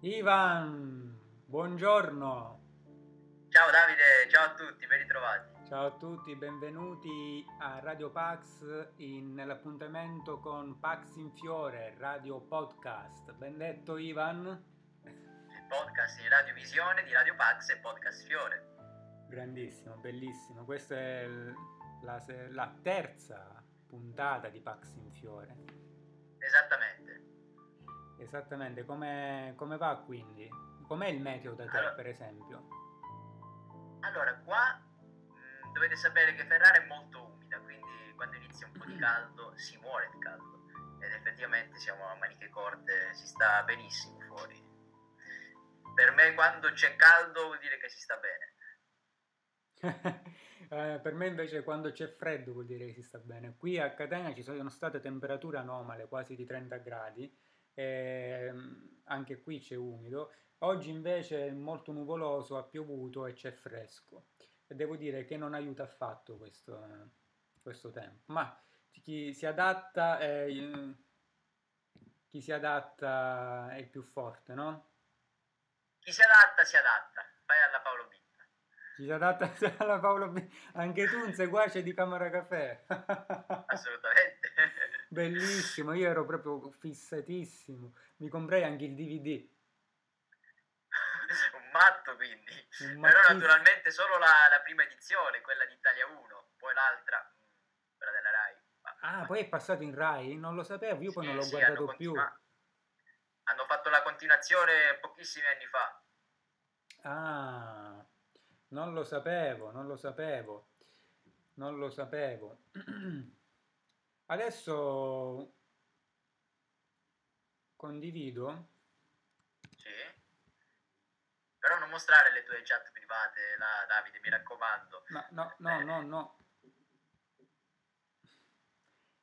Ivan, buongiorno. Ciao Davide, ciao a tutti, ben ritrovati. Ciao a tutti, benvenuti a Radio Pax in, nell'appuntamento con Pax in Fiore, Radio Podcast. Ben detto Ivan? Il podcast in radiovisione di Radio Pax e Podcast Fiore. Grandissimo, bellissimo. Questa è la, la terza puntata di Pax in Fiore. Esattamente. Esattamente, come, come va quindi? Com'è il meteo da te, allora, per esempio? Allora, qua mh, mm, dovete sapere che Ferrara è molto umida, quindi quando inizia un po' di caldo si muore di caldo. Ed effettivamente siamo a maniche corte, si sta benissimo fuori. Per me quando c'è caldo vuol dire che si sta bene. eh, per me invece quando c'è freddo vuol dire che si sta bene. Qui a Catania ci sono state temperature anomale, quasi di 30 gradi, e anche qui c'è umido. Oggi invece è molto nuvoloso, ha piovuto e c'è fresco. E devo dire che non aiuta affatto questo, questo tempo. Ma chi si adatta è, chi si adatta è il più forte, no? Chi si adatta si adatta. Fai alla Paolo B. Ci si adatta alla Paolo B. Anche tu un seguace di Camera Caffè. Assolutamente. Bellissimo, io ero proprio fissatissimo. Mi comprai anche il DVD. un matto quindi. Un Però naturalmente solo la, la, prima edizione, quella di Italia 1, poi l'altra, mm, quella della Rai. Ah, poi è passato in Rai? Non lo sapevo, io poi sì, non l'ho sì, guardato hanno più. Hanno fatto la continuazione pochissimi anni fa. Ah, non lo sapevo, non lo sapevo, non lo sapevo. Adesso condivido. Sì. Però non mostrare le tue chat private, là, Davide, mi raccomando. No, no, no, eh. no, no.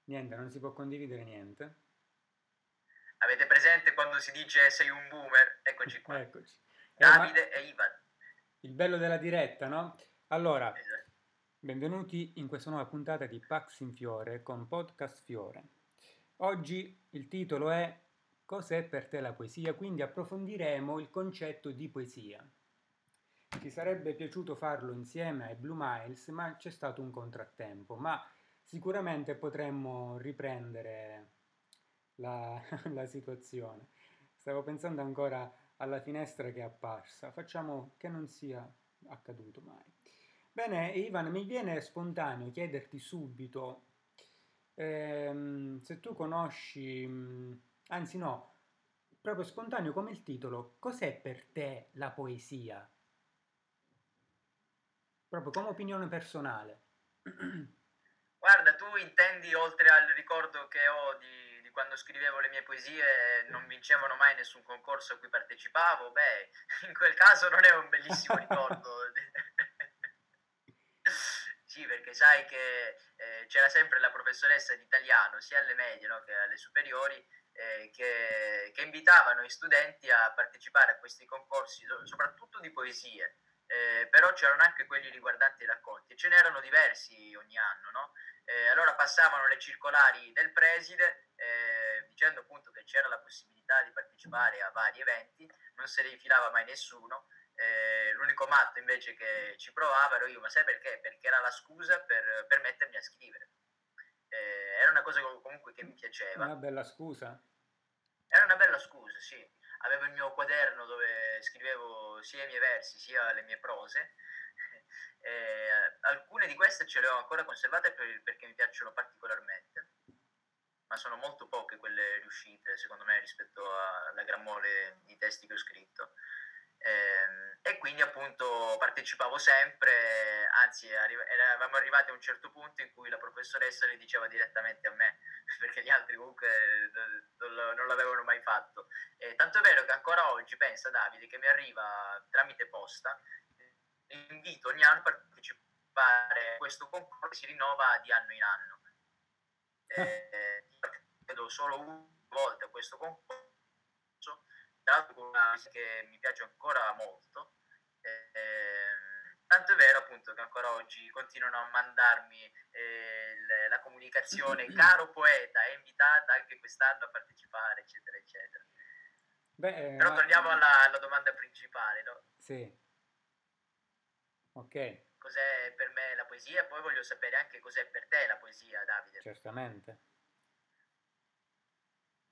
Niente, non si può condividere niente. Avete presente quando si dice sei un boomer? Eccoci qua. Eccoci. Davide eh, ma... e Ivan. Il bello della diretta, no? Allora, esatto. Benvenuti in questa nuova puntata di Pax in Fiore con Podcast Fiore. Oggi il titolo è Cos'è per te la poesia? Quindi approfondiremo il concetto di poesia. Ci sarebbe piaciuto farlo insieme ai Blue Miles, ma c'è stato un contrattempo, ma sicuramente potremmo riprendere la, la situazione. Stavo pensando ancora alla finestra che è apparsa. Facciamo che non sia accaduto mai. Bene, Ivan, mi viene spontaneo chiederti subito ehm, se tu conosci, anzi no, proprio spontaneo come il titolo, cos'è per te la poesia? Proprio come opinione personale. Guarda, tu intendi oltre al ricordo che ho di quando scrivevo le mie poesie non vincevano mai nessun concorso a cui partecipavo, beh, in quel caso non è un bellissimo ricordo. sì, perché sai che eh, c'era sempre la professoressa di italiano, sia alle medie no, che alle superiori, eh, che, che, invitavano gli studenti a partecipare a questi concorsi, soprattutto di poesie. Eh, però c'erano anche quelli riguardanti i racconti e ce n'erano diversi ogni anno, no? Eh, allora passavano le circolari del preside eh, dicendo appunto che c'era la possibilità di partecipare a vari eventi, non se ne infilava mai nessuno. Eh, l'unico matto invece che ci provava ero io, ma sai perché? Perché era la scusa per, per mettermi a scrivere. Eh, era una cosa comunque che mi piaceva. Una bella scusa. Era una bella scusa, sì. Avevo il mio quaderno dove scrivevo sia i miei versi sia le mie prose eh, alcune di queste ce le ho ancora conservate per, perché mi piacciono particolarmente, ma sono molto poche quelle riuscite, secondo me, rispetto alla gran mole di testi che ho scritto. Eh, e quindi appunto partecipavo sempre, anzi eravamo arrivati a un certo punto in cui la professoressa le diceva direttamente a me, perché gli altri comunque non l'avevano mai fatto. E tanto è vero che ancora oggi, pensa Davide, che mi arriva tramite posta invito ogni anno a partecipare a questo concorso che si rinnova di anno in anno. Eh, vedo solo una volta questo concorso, tra l'altro che mi piace ancora molto. Eh, tanto è vero appunto che ancora oggi continuano a mandarmi eh, la comunicazione caro poeta è invitata anche quest'anno a partecipare eccetera eccetera Beh, eh, Però torniamo alla, alla, domanda principale, no? Sì. Ok. Cos'è per me la poesia? Poi voglio sapere anche cos'è per te la poesia, Davide. Certamente.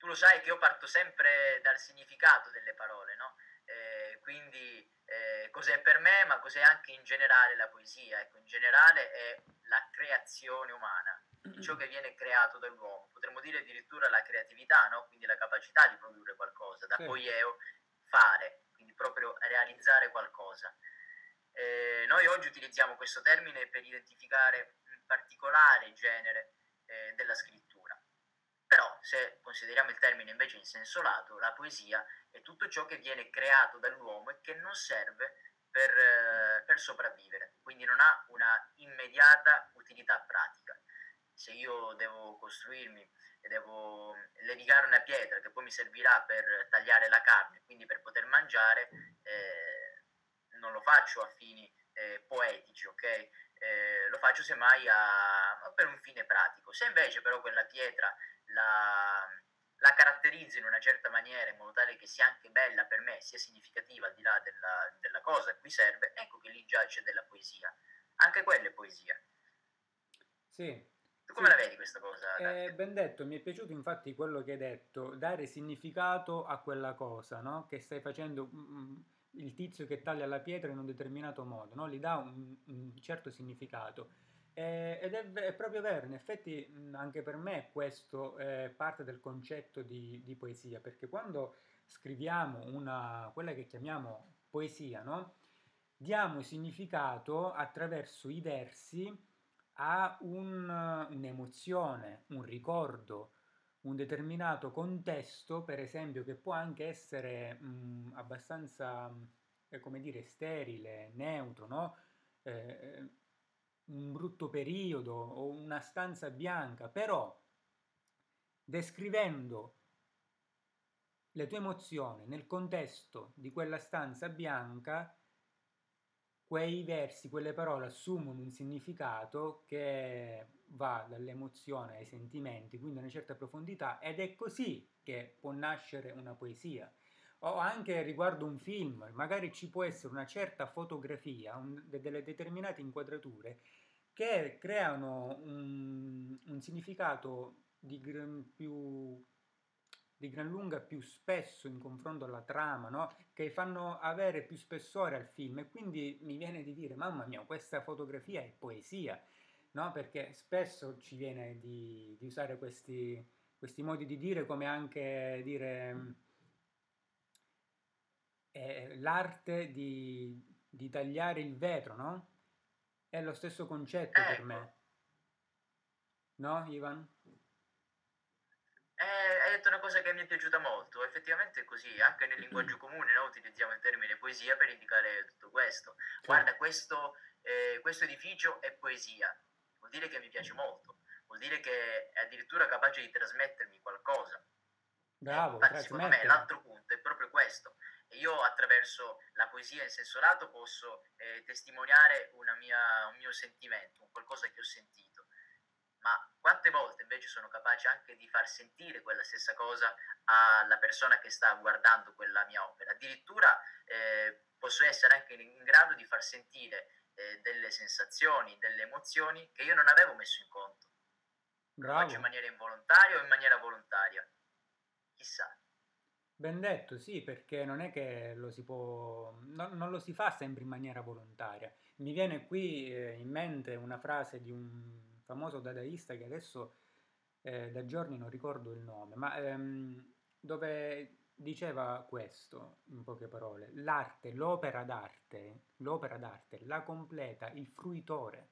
Tu lo sai che io parto sempre dal significato delle parole, no? Eh, quindi eh, cos'è per me, ma cos'è anche in generale la poesia. Ecco, in generale è la creazione umana, ciò che viene creato dall'uomo. Potremmo dire addirittura la creatività, no? quindi la capacità di produrre qualcosa, da sì. poieo fare, quindi proprio realizzare qualcosa. Eh, noi oggi utilizziamo questo termine per identificare un particolare genere eh, della scrittura. Se consideriamo il termine invece in senso lato, la poesia è tutto ciò che viene creato dall'uomo e che non serve per, eh, per sopravvivere, quindi non ha una immediata utilità pratica. Se io devo costruirmi e devo levigare una pietra che poi mi servirà per tagliare la carne, quindi per poter mangiare, eh, non lo faccio a fini eh, poetici, ok? Eh, lo faccio semmai a, per un fine pratico. Se invece però quella pietra la, la caratterizzo in una certa maniera in modo tale che sia anche bella per me, sia significativa al di là della, della cosa a cui serve, ecco che lì già c'è della poesia. Anche quella è poesia. Sì. Tu come sì. la vedi questa cosa? Eh, ben detto, mi è piaciuto infatti quello che hai detto, dare significato a quella cosa, no? Che stai facendo mm, mm, il tizio che taglia la pietra in un determinato modo, no? Gli dà un, un certo significato eh, ed è, è, proprio vero, in effetti anche per me questo è parte del concetto di, di poesia, perché quando scriviamo una, quella che chiamiamo poesia, no? diamo significato attraverso i versi a un, un'emozione, un ricordo, un determinato contesto, per esempio, che può anche essere mh, abbastanza, eh, come dire, sterile, neutro, no? Eh, un brutto periodo o una stanza bianca, però descrivendo le tue emozioni nel contesto di quella stanza bianca, quei versi, quelle parole assumono un significato che va dall'emozione ai sentimenti, quindi una certa profondità, ed è così che può nascere una poesia. O anche riguardo un film, magari ci può essere una certa fotografia, un, delle determinate inquadrature che creano un, un significato di gran, più, di gran lunga più spesso in confronto alla trama, no? che fanno avere più spessore al film e quindi mi viene di dire mamma mia questa fotografia è poesia, no? perché spesso ci viene di, di usare questi, questi, modi di dire come anche dire eh, l'arte di, di tagliare il vetro, no? È lo stesso concetto ecco. per me. No, Ivan? Eh, hai detto una cosa che mi è piaciuta molto, effettivamente è così, anche nel linguaggio comune no? utilizziamo il termine poesia per indicare tutto questo. Sì. Guarda, questo, eh, questo edificio è poesia, vuol dire che mi piace molto, vuol dire che è addirittura capace di trasmettermi qualcosa. Bravo, Infatti, secondo me l'altro punto è proprio questo, io attraverso la poesia in senso lato posso eh, testimoniare mia, un mio sentimento, un qualcosa che ho sentito, ma quante volte invece sono capace anche di far sentire quella stessa cosa alla persona che sta guardando quella mia opera. Addirittura eh, posso essere anche in grado di far sentire eh, delle sensazioni, delle emozioni che io non avevo messo in conto. Bravo. Lo faccio in maniera involontaria o in maniera volontaria. Chissà. Ben detto, sì, perché non è che lo si può, no, non lo si fa sempre in maniera volontaria. Mi viene qui eh, in mente una frase di un famoso dadaista che adesso eh, da giorni non ricordo il nome, ma ehm, dove diceva questo, in poche parole, l'arte, l'opera d'arte, l'opera d'arte la completa il fruitore.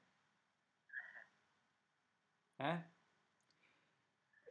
Eh?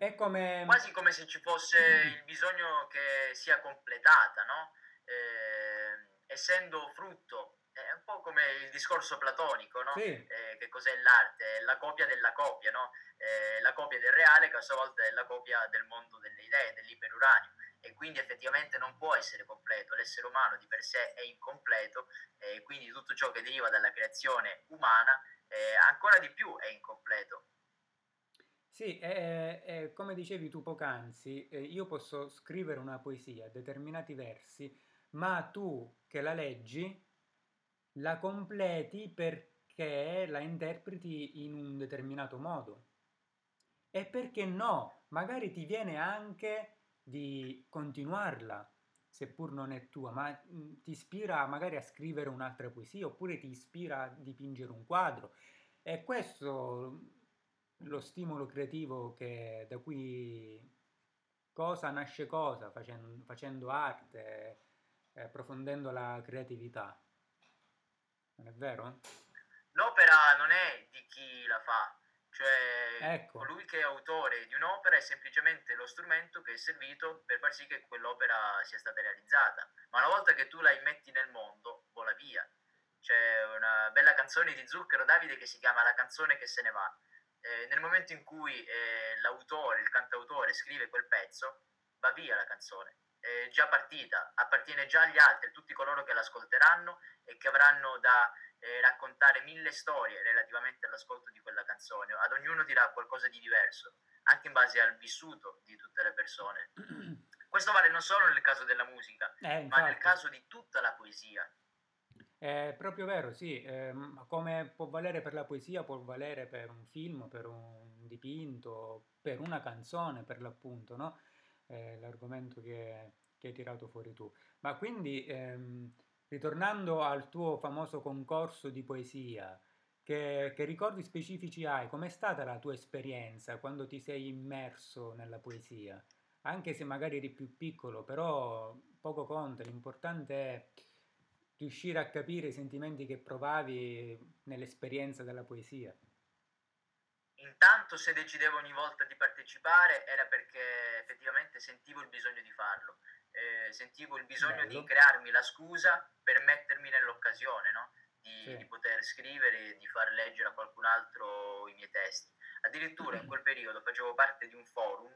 È come... Quasi come se ci fosse il bisogno che sia completata, no? Eh, essendo frutto, è un po' come il discorso platonico, no? Sì. Eh, che cos'è l'arte? È la copia della copia, no? Eh, la copia del reale che a sua volta è la copia del mondo delle idee, dell'iperuranio e quindi effettivamente non può essere completo, l'essere umano di per sé è incompleto e quindi tutto ciò che deriva dalla creazione umana eh, ancora di più è incompleto Sì, eh, eh, come dicevi tu poc'anzi, eh, io posso scrivere una poesia, determinati versi, ma tu che la leggi la completi perché la interpreti in un determinato modo. E perché no? Magari ti viene anche di continuarla, seppur non è tua, ma ti ispira magari a scrivere un'altra poesia oppure ti ispira a dipingere un quadro. E questo lo stimolo creativo che, da cui cosa nasce cosa, facendo, facendo arte, eh, approfondendo la creatività. Non è vero? L'opera non è di chi la fa, cioè ecco. colui che è autore di un'opera è semplicemente lo strumento che è servito per far sì che quell'opera sia stata realizzata. Ma una volta che tu la immetti nel mondo, vola via. C'è una bella canzone di Zucchero Davide che si chiama La canzone che se ne va. Eh, nel momento in cui eh, l'autore, il cantautore scrive quel pezzo, va via la canzone è già partita, appartiene già agli altri, tutti coloro che l'ascolteranno e che avranno da eh, raccontare mille storie relativamente all'ascolto di quella canzone. Ad ognuno dirà qualcosa di diverso, anche in base al vissuto di tutte le persone. Questo vale non solo nel caso della musica, eh, ma nel caso di tutta la poesia. È proprio vero, sì, eh, come può valere per la poesia, può valere per un film, per un dipinto, per una canzone, per l'appunto, no? eh, l'argomento che, che, hai tirato fuori tu. Ma quindi, ehm, ritornando al tuo famoso concorso di poesia, che, che ricordi specifici hai? Com'è stata la tua esperienza quando ti sei immerso nella poesia? Anche se magari eri più piccolo, però poco conta, l'importante è riuscire a capire i sentimenti che provavi nell'esperienza della poesia. Intanto se decidevo ogni volta di partecipare era perché effettivamente sentivo il bisogno di farlo, eh, sentivo il bisogno Bello. di crearmi la scusa per mettermi nell'occasione no? di, sì. di, poter scrivere e di far leggere a qualcun altro i miei testi. Addirittura in quel periodo facevo parte di un forum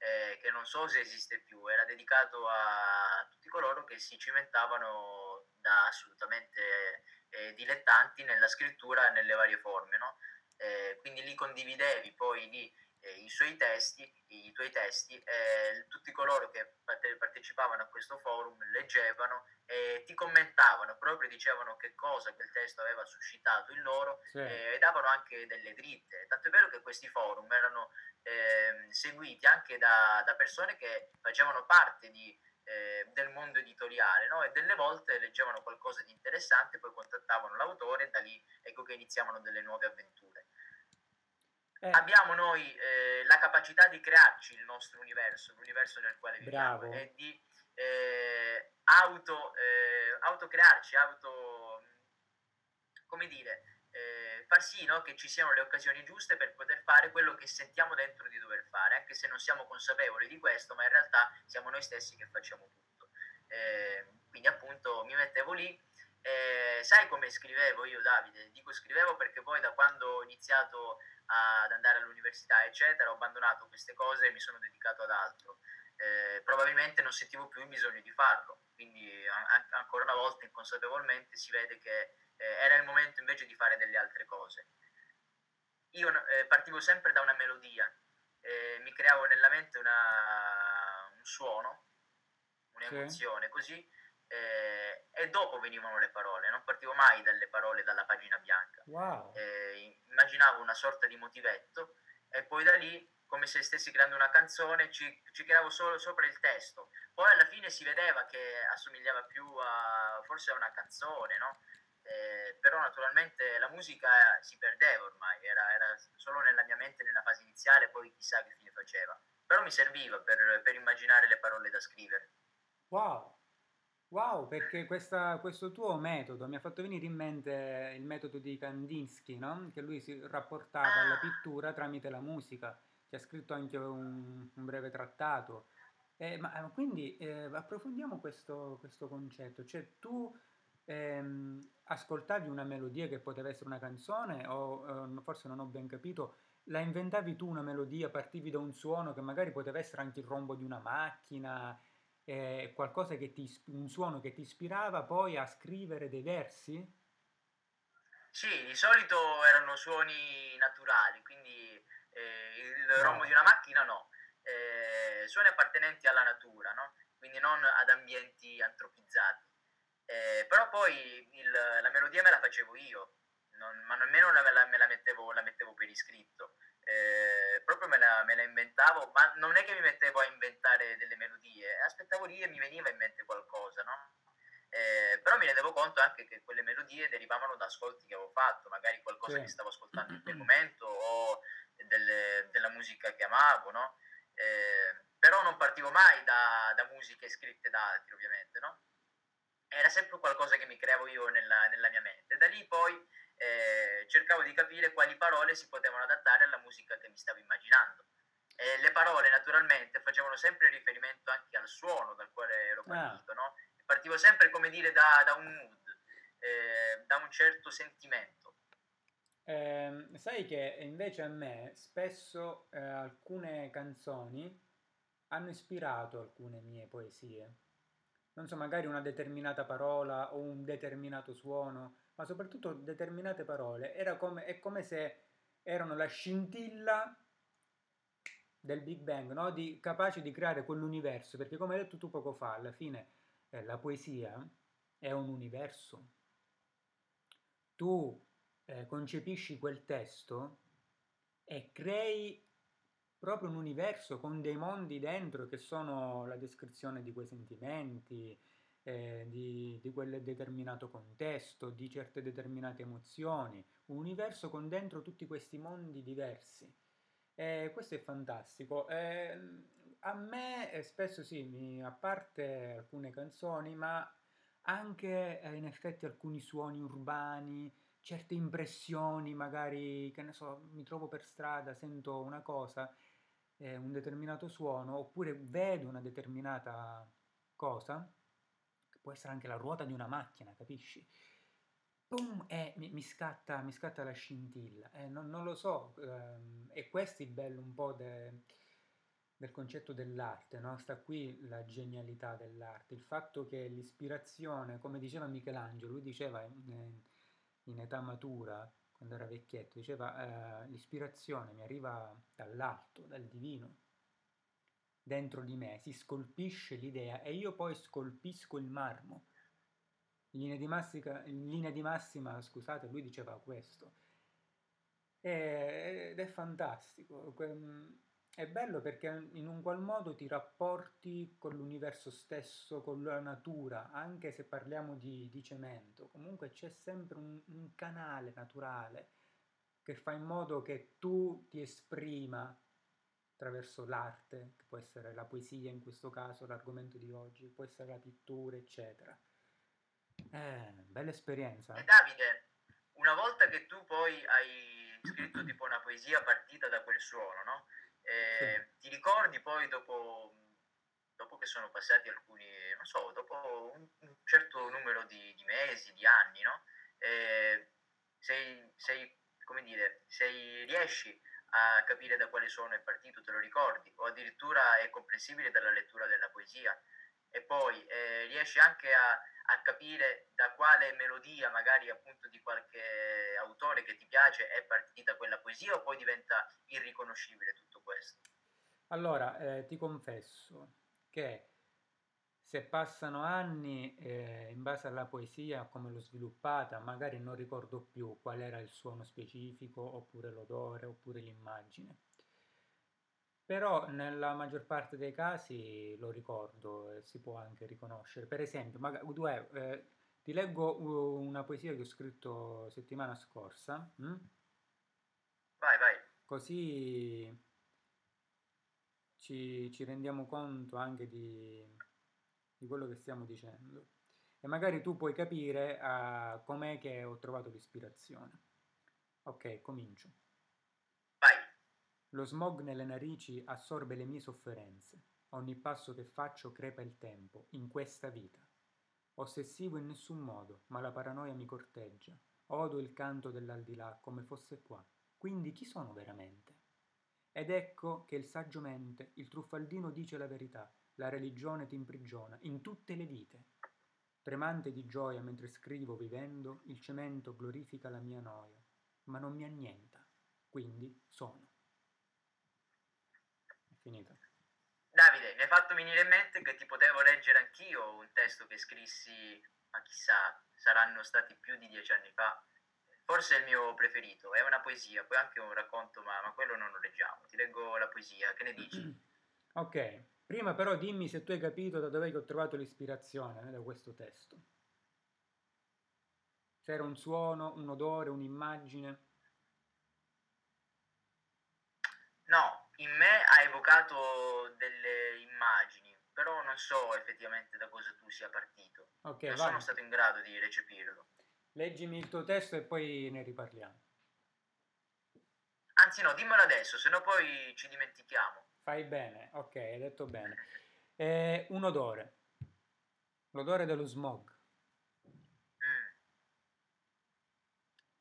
eh, che non so se esiste più, era dedicato a tutti coloro che si cimentavano da assolutamente eh, dilettanti nella scrittura nelle varie forme. No? eh, quindi lì condividevi poi lì eh, i suoi testi, i tuoi testi, eh, tutti coloro che partecipavano a questo forum leggevano e ti commentavano, proprio dicevano che cosa quel testo aveva suscitato in loro sì. e davano anche delle dritte. Tanto è vero che questi forum erano eh, seguiti anche da, da, persone che facevano parte di, eh, del mondo editoriale no? e delle volte leggevano qualcosa di interessante, poi contattavano l'autore e da lì ecco che iniziavano delle nuove avventure. Eh. Abbiamo noi eh, la capacità di crearci il nostro universo, l'universo nel quale viviamo Bravo. e di eh, auto, eh, autocrearci, auto, come dire, far sì no, che ci siano le occasioni giuste per poter fare quello che sentiamo dentro di dover fare, anche se non siamo consapevoli di questo, ma in realtà siamo noi stessi che facciamo tutto. Eh, quindi appunto mi mettevo lì eh, sai come scrivevo io, Davide? Dico scrivevo perché poi da quando ho iniziato ad andare all'università, eccetera, ho abbandonato queste cose e mi sono dedicato ad altro. Eh, probabilmente non sentivo più il bisogno di farlo, quindi an- ancora una volta inconsapevolmente si vede che eh, era il momento invece di fare delle altre cose. Io eh, partivo sempre da una melodia, mi creavo nella mente una, un suono, un'emozione, sì. così eh, e dopo venivano le parole, non partivo mai dalle parole dalla pagina bianca. Wow. Eh, immaginavo una sorta di motivetto e poi da lì, come se stessi creando una canzone, ci, ci creavo solo sopra il testo. Poi alla fine si vedeva che assomigliava più a forse a una canzone, no? Eh, però naturalmente la musica si perdeva ormai, era, era, solo nella mia mente nella fase iniziale, poi chissà che fine faceva. Però mi serviva per, per immaginare le parole da scrivere. Wow, Wow, perché questa, questo tuo metodo mi ha fatto venire in mente il metodo di Kandinsky, no? Che lui si rapportava alla pittura tramite la musica, che ha scritto anche un, un breve trattato. Eh, ma quindi eh, approfondiamo questo, questo, concetto, cioè tu ehm, ascoltavi una melodia che poteva essere una canzone o eh, forse non ho ben capito, la inventavi tu una melodia, partivi da un suono che magari poteva essere anche il rombo di una macchina, eh, qualcosa che ti, un suono che ti ispirava poi a scrivere dei versi? Sì, di solito erano suoni naturali, quindi Eh, il rombo di una macchina no. Eh, suoni appartenenti alla natura, no? quindi non ad ambienti antropizzati. Eh, però poi il, la melodia me la facevo io, non, ma nemmeno la, me, la mettevo, la, mettevo, per iscritto, eh, proprio me la, me la, inventavo, ma non è che mi mettevo a inventare delle melodie, aspettavo lì e mi veniva in mente qualcosa, no? Eh, però mi rendevo conto anche che quelle melodie derivavano da ascolti che avevo fatto, magari qualcosa sì. che stavo ascoltando in quel momento o delle, della musica che amavo, no? Eh, però non partivo mai da, da, musiche scritte da altri, ovviamente, no? Era sempre qualcosa che mi creavo io nella, nella mia mente. Da lì poi eh, cercavo di capire quali parole si potevano adattare alla musica che mi stavo immaginando. E le parole, naturalmente, facevano sempre riferimento anche al suono dal quale ero ah. partito, ah. no? partivo sempre, come dire, da, da un mood, eh, da un certo sentimento. Eh, sai che invece a me spesso eh, alcune canzoni hanno ispirato alcune mie poesie. Non so, magari una determinata parola o un determinato suono, ma soprattutto determinate parole. Era come, è come se erano la scintilla del Big Bang, no? di, capaci di creare quell'universo, perché come hai detto tu poco fa, alla fine eh, la poesia è un universo. Tu eh, concepisci quel testo e crei proprio un universo con dei mondi dentro che sono la descrizione di quei sentimenti, eh, di, di quel determinato contesto, di certe determinate emozioni, un universo con dentro tutti questi mondi diversi. E questo è fantastico. Eh, a me eh, spesso sì, mi, a parte alcune canzoni, ma anche eh, in effetti alcuni suoni urbani, certe impressioni, magari, che ne so, mi trovo per strada, sento una cosa, eh, un determinato suono, oppure vedo una determinata cosa, che può essere anche la ruota di una macchina, capisci? Boom, e mi, mi, scatta, mi scatta la scintilla, eh, non, non, lo so, ehm, e questo è il bello un po' de, del concetto dell'arte, no? sta qui la genialità dell'arte, il fatto che l'ispirazione, come diceva Michelangelo, lui diceva in, in età matura, quando era vecchietto, diceva eh, l'ispirazione mi arriva dall'alto, dal divino, dentro di me, si scolpisce l'idea e io poi scolpisco il marmo. In linea di massima, linea di massima scusate, lui diceva questo. ed è fantastico è bello perché in un qual modo ti rapporti con l'universo stesso, con la natura, anche se parliamo di, di cemento, comunque c'è sempre un, un, canale naturale che fa in modo che tu ti esprima attraverso l'arte, che può essere la poesia in questo caso, l'argomento di oggi, può essere la pittura, eccetera. Eh, bella esperienza. E Davide, una volta che tu poi hai scritto tipo una poesia partita da quel suono, no? Eh, sì. Ti ricordi poi dopo, dopo, che sono passati alcuni, non so, dopo un, un certo numero di, di, mesi, di anni, no? Eh, sei, sei, come dire, sei, riesci a capire da quale suono è partito, te lo ricordi, o addirittura è comprensibile dalla lettura della poesia. E poi eh, riesci anche a, a capire da quale melodia, magari appunto di qualche autore che ti piace, è partita quella poesia o poi diventa irriconoscibile tutto questo? Allora, eh, ti confesso che se passano anni eh, in base alla poesia, come l'ho sviluppata, magari non ricordo più qual era il suono specifico, oppure l'odore, oppure l'immagine. Però nella maggior parte dei casi lo ricordo e si può anche riconoscere. Per esempio, magari, eh, ti leggo una poesia che ho scritto settimana scorsa. Hm? Vai, vai. Così ci, ci rendiamo conto anche di, di, quello che stiamo dicendo e magari tu puoi capire uh, com'è che ho trovato l'ispirazione. Ok, comincio. Vai. Lo smog nelle narici assorbe le mie sofferenze. Ogni passo che faccio crepa il tempo, in questa vita. Ossessivo in nessun modo, ma la paranoia mi corteggia. Odo il canto dell'aldilà come fosse qua. Quindi chi sono veramente? Ed ecco che il saggio mente, il truffaldino dice la verità, la religione ti imprigiona in tutte le vite. Tremante di gioia mentre scrivo vivendo, il cemento glorifica la mia noia, ma non mi annienta, quindi sono. finito. Davide, mi hai fatto venire in mente che ti potevo leggere anch'io un testo che scrissi, ma chissà, saranno stati più di dieci anni fa. Forse è il mio preferito, è una poesia, poi anche un racconto, ma, ma quello non lo leggiamo. Ti leggo la poesia, che ne dici? ok, prima però dimmi se tu hai capito da dove ho trovato l'ispirazione eh, da questo testo. Se era un suono, un odore, un'immagine. No, in me ha evocato delle immagini, però non so effettivamente da cosa tu sia partito. Okay, non vai. sono stato in grado di recepirlo. Leggimi il tuo testo e poi ne riparliamo. Anzi no, dimmelo adesso, se no poi ci dimentichiamo. Fai bene, ok, hai detto bene. Eh, un odore. L'odore dello smog.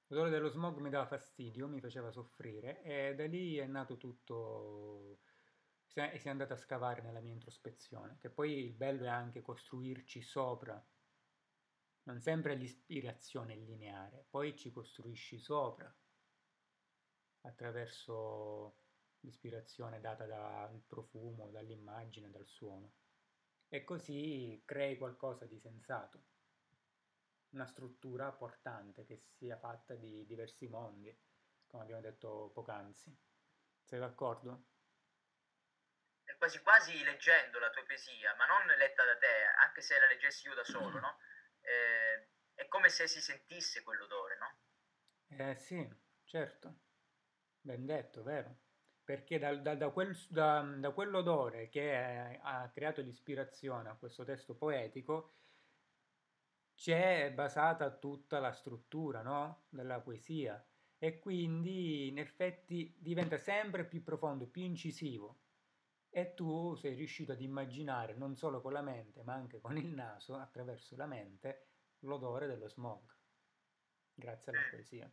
L'odore dello smog mi dava fastidio, mi faceva soffrire e da lì è nato tutto e si è andato a scavare nella mia introspezione, che poi il bello è anche costruirci sopra. Non sempre l'ispirazione è lineare, poi ci costruisci sopra attraverso l'ispirazione data dal profumo, dall'immagine, dal suono. E così crei qualcosa di sensato una struttura portante che sia fatta di diversi mondi, come abbiamo detto poc'anzi. Sei d'accordo? È quasi quasi leggendo la tua poesia, ma non letta da te, anche se la leggessi io da solo, no? Eh, è come se si sentisse quell'odore, no? Eh sì, certo. Ben detto, vero? Perché da, da, da, quel, da quell'odore che ha creato l'ispirazione a questo testo poetico, c'è basata tutta la struttura no? della poesia e quindi in effetti diventa sempre più profondo, più incisivo e tu sei riuscito ad immaginare non solo con la mente ma anche con il naso, attraverso la mente, l'odore dello smog, grazie alla poesia.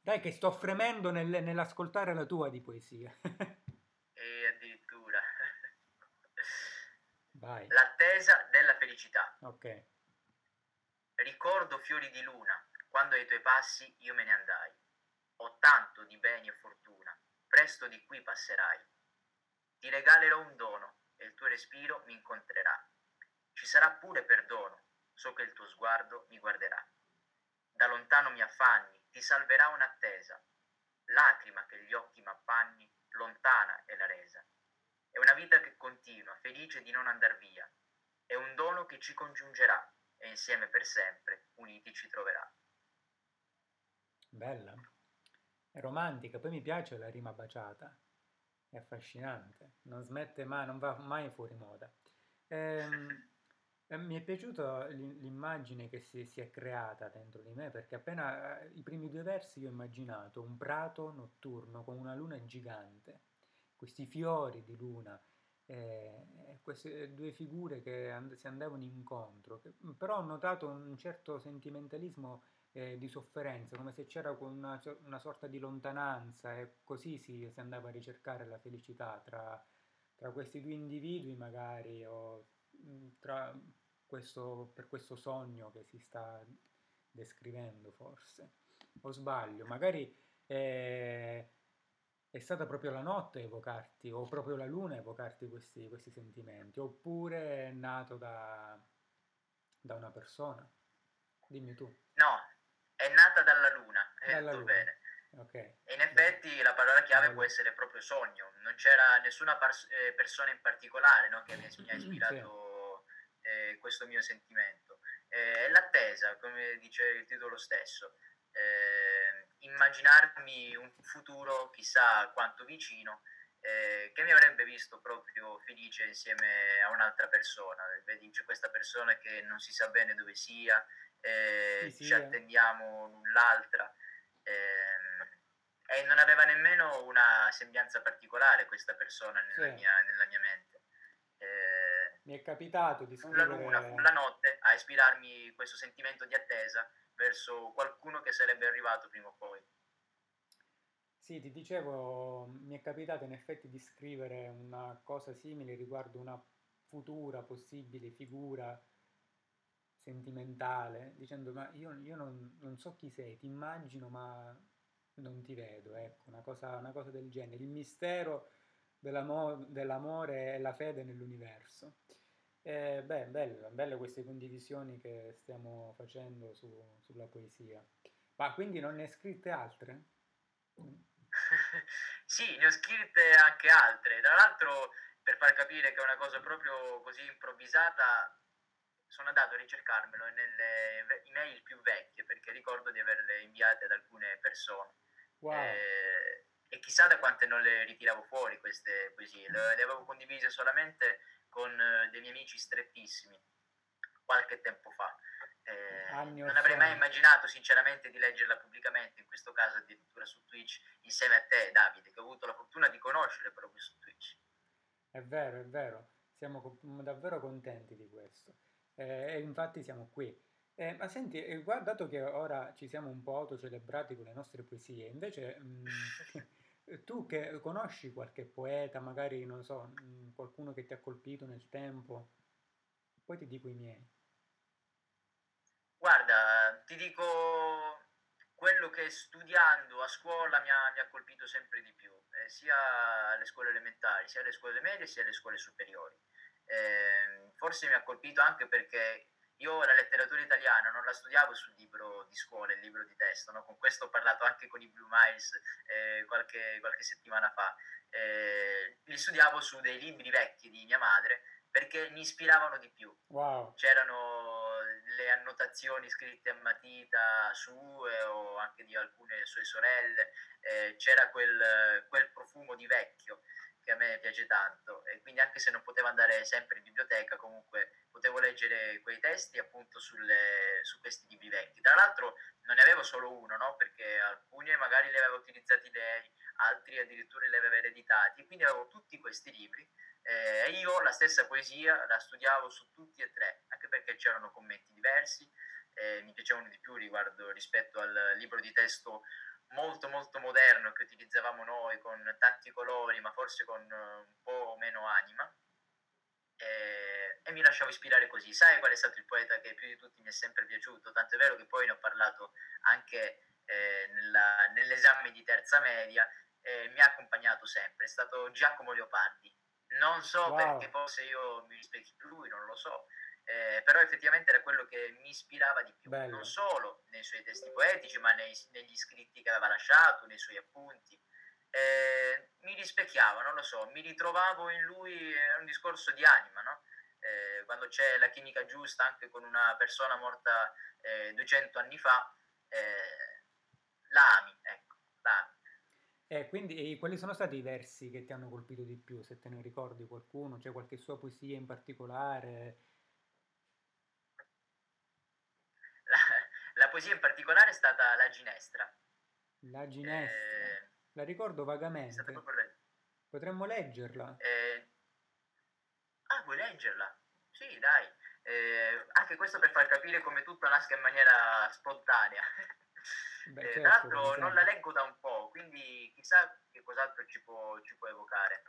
Dai che sto fremendo nel, nell'ascoltare la tua di poesia. e addirittura. Vai. L'attesa della felicità. Ok. Ricordo fiori di luna, quando ai tuoi passi io me ne andai. Ho tanto di beni e fortuna, presto di qui passerai. Ti regalerò un dono e il tuo respiro mi incontrerà. Ci sarà pure perdono, so che il tuo sguardo mi guarderà. Da lontano mi affanni, ti salverà un'attesa. Lacrima che gli occhi m'appanni, lontana è la resa. È una vita che continua, felice di non andar via. È un dono che ci congiungerà e insieme per sempre, uniti ci troverà. Bella, è romantica, poi mi piace la rima baciata, è affascinante, non smette mai, non va mai fuori moda. Ehm, mi è piaciuta l'immagine che si, si, è creata dentro di me perché appena eh, i primi due versi io ho immaginato un prato notturno con una luna gigante, questi fiori di luna eh, queste due figure che and- si andavano incontro, che, però ho notato un certo sentimentalismo eh, di sofferenza, come se c'era una, una, sorta di lontananza e così si, si andava a ricercare la felicità tra, tra questi due individui magari o tra questo, per questo sogno che si sta descrivendo forse. O sbaglio, magari... Eh, è stata proprio la notte a evocarti, o proprio la luna a evocarti questi, questi sentimenti, oppure è nato da, da, una persona? Dimmi tu. No, è nata dalla luna, hai dalla detto luna. bene. Okay. E in effetti la parola chiave può essere proprio sogno, non c'era nessuna pers- eh, persona in particolare no, che mi, ha ispirato sì. eh, questo mio sentimento. Eh, è l'attesa, come dice il titolo stesso. Eh, immaginarmi un futuro chissà quanto vicino eh, che mi avrebbe visto proprio felice insieme a un'altra persona. Vedi, c'è questa persona che non si sa bene dove sia, eh, sì, ci attendiamo l'un l'altra. Eh, e non aveva nemmeno una sembianza particolare questa persona nella, sì. mia, nella mia, mente. Eh, mi è capitato di scrivere... Fu la luna, fu la notte a ispirarmi questo sentimento di attesa verso qualcuno che sarebbe arrivato prima o poi. Sì, ti dicevo, mi è capitato in effetti di scrivere una cosa simile riguardo una futura possibile figura sentimentale, dicendo ma io, io non, non, so chi sei, ti immagino ma non ti vedo, ecco, una cosa, una cosa del genere. Il mistero dell'amo- dell'amore e la fede nell'universo. Eh, beh, belle, belle queste condivisioni che stiamo facendo su- sulla poesia. Ma quindi non ne hai scritte altre? sì, ne ho scritte anche altre. Tra l'altro, per far capire che è una cosa proprio così improvvisata, sono andato a ricercarmelo nelle email più vecchie perché ricordo di averle inviate ad alcune persone. Wow. Eh, e chissà da quante non le ritiravo fuori queste poesie, le, le avevo condivise solamente con eh, dei miei amici strettissimi qualche tempo fa. Eh, non avrei mai immaginato sinceramente di leggerla pubblicamente, in questo caso addirittura su Twitch, insieme a te Davide, che ho avuto la fortuna di conoscere proprio su Twitch. È vero, è vero, siamo davvero contenti di questo. Eh, e infatti siamo qui. Eh, ma senti, eh, dato che ora ci siamo un po' autocelebrati con le nostre poesie, invece mh, tu che conosci qualche poeta, magari non so, mh, qualcuno che ti ha colpito nel tempo, poi ti dico i miei. Guarda, ti dico quello che studiando a scuola mi ha, mi ha colpito sempre di più, eh, sia alle scuole elementari, sia alle scuole medie, sia alle scuole superiori. Eh, forse mi ha colpito anche perché io la letteratura italiana non la studiavo sul libro di scuola, il libro di testo, no? con questo ho parlato anche con i Blue Miles eh, qualche, qualche, settimana fa, eh, li studiavo su dei libri vecchi di mia madre perché mi ispiravano di più. Wow. C'erano le annotazioni scritte a matita sue o anche di alcune sue sorelle, eh, c'era quel, quel profumo di vecchio che a me piace tanto e quindi anche se non potevo andare sempre in biblioteca comunque potevo leggere quei testi appunto sulle, su questi libri vecchi. Tra l'altro non ne avevo solo uno, no? perché alcuni magari li aveva utilizzati lei, altri addirittura li aveva ereditati, quindi avevo tutti questi libri eh, e io la stessa poesia la studiavo su tutti e tre, anche perché c'erano commenti diversi, eh, mi piacevano di più riguardo rispetto al libro di testo molto molto moderno che utilizzavamo noi con tanti colori ma forse con un po' meno anima e, e, mi lasciavo ispirare così. Sai qual è stato il poeta che più di tutti mi è sempre piaciuto? Tanto è vero che poi ne ho parlato anche eh, nella, nell'esame di terza media e mi ha accompagnato sempre, è stato Giacomo Leopardi. Non so wow. perché forse io mi rispecchio lui, non lo so, eh, però effettivamente era quello che mi ispirava di più, Bello. non solo nei suoi testi poetici, ma nei, negli scritti che aveva lasciato, nei suoi appunti. Eh, mi rispecchiava, non lo so, mi ritrovavo in lui, è un discorso di anima, no? eh, quando c'è la chimica giusta anche con una persona morta 200 eh, anni fa, eh, la ami, ecco, la ami. E quindi quali sono stati i versi che ti hanno colpito di più, se te ne ricordi qualcuno? C'è qualche sua poesia in particolare? La poesia in particolare è stata La Ginestra. La Ginestra. Eh, la ricordo vagamente. Potremmo leggerla. Eh, ah, vuoi leggerla? Sì, dai. Eh, anche questo per far capire come tutto nasca in maniera spontanea. Beh, eh, certo, tra l'altro non la leggo da un po', quindi chissà che cos'altro ci può, ci può evocare.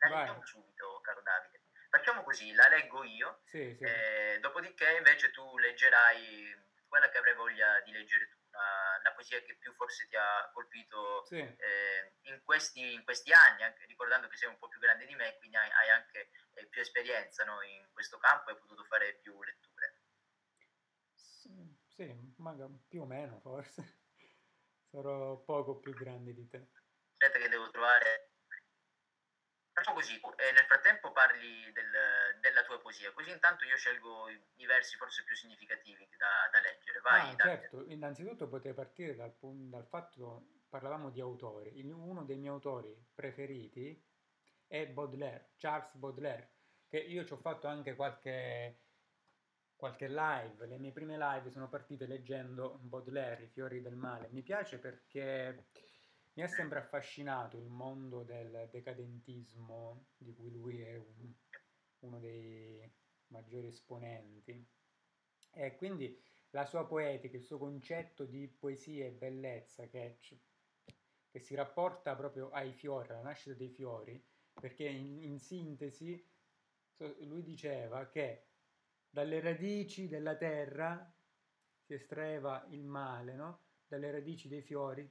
La Vai. leggiamo subito, caro Davide. Facciamo così, la leggo io, sì, sì. Eh, dopodiché invece tu leggerai quella che avrei voglia di leggere tu, la, la poesia che più forse ti ha colpito sì. eh, in, questi, in, questi, anni, anche ricordando che sei un po' più grande di me, quindi hai, hai anche eh, più esperienza no, in questo campo e hai potuto fare più letture. Sì, sì magari più o meno forse. Sarò poco più grande di te. Aspetta che devo trovare Facciamo così, eh, nel frattempo parli del, della tua poesia, così intanto io scelgo i, i versi forse più significativi da, da leggere. Vai, ah, certo, innanzitutto potrei partire dal, dal fatto, parlavamo di autori, Il, uno dei miei autori preferiti è Baudelaire, Charles Baudelaire, che io ci ho fatto anche qualche, qualche live, le mie prime live sono partite leggendo Baudelaire, I fiori del male. Mi piace perché mi è sempre affascinato il mondo del decadentismo, di cui lui è un, uno dei maggiori esponenti. E quindi la sua poetica, il suo concetto di poesia e bellezza che, che si rapporta proprio ai fiori, alla nascita dei fiori, perché in, in sintesi lui diceva che dalle radici della terra si estraeva il male, no? dalle radici dei fiori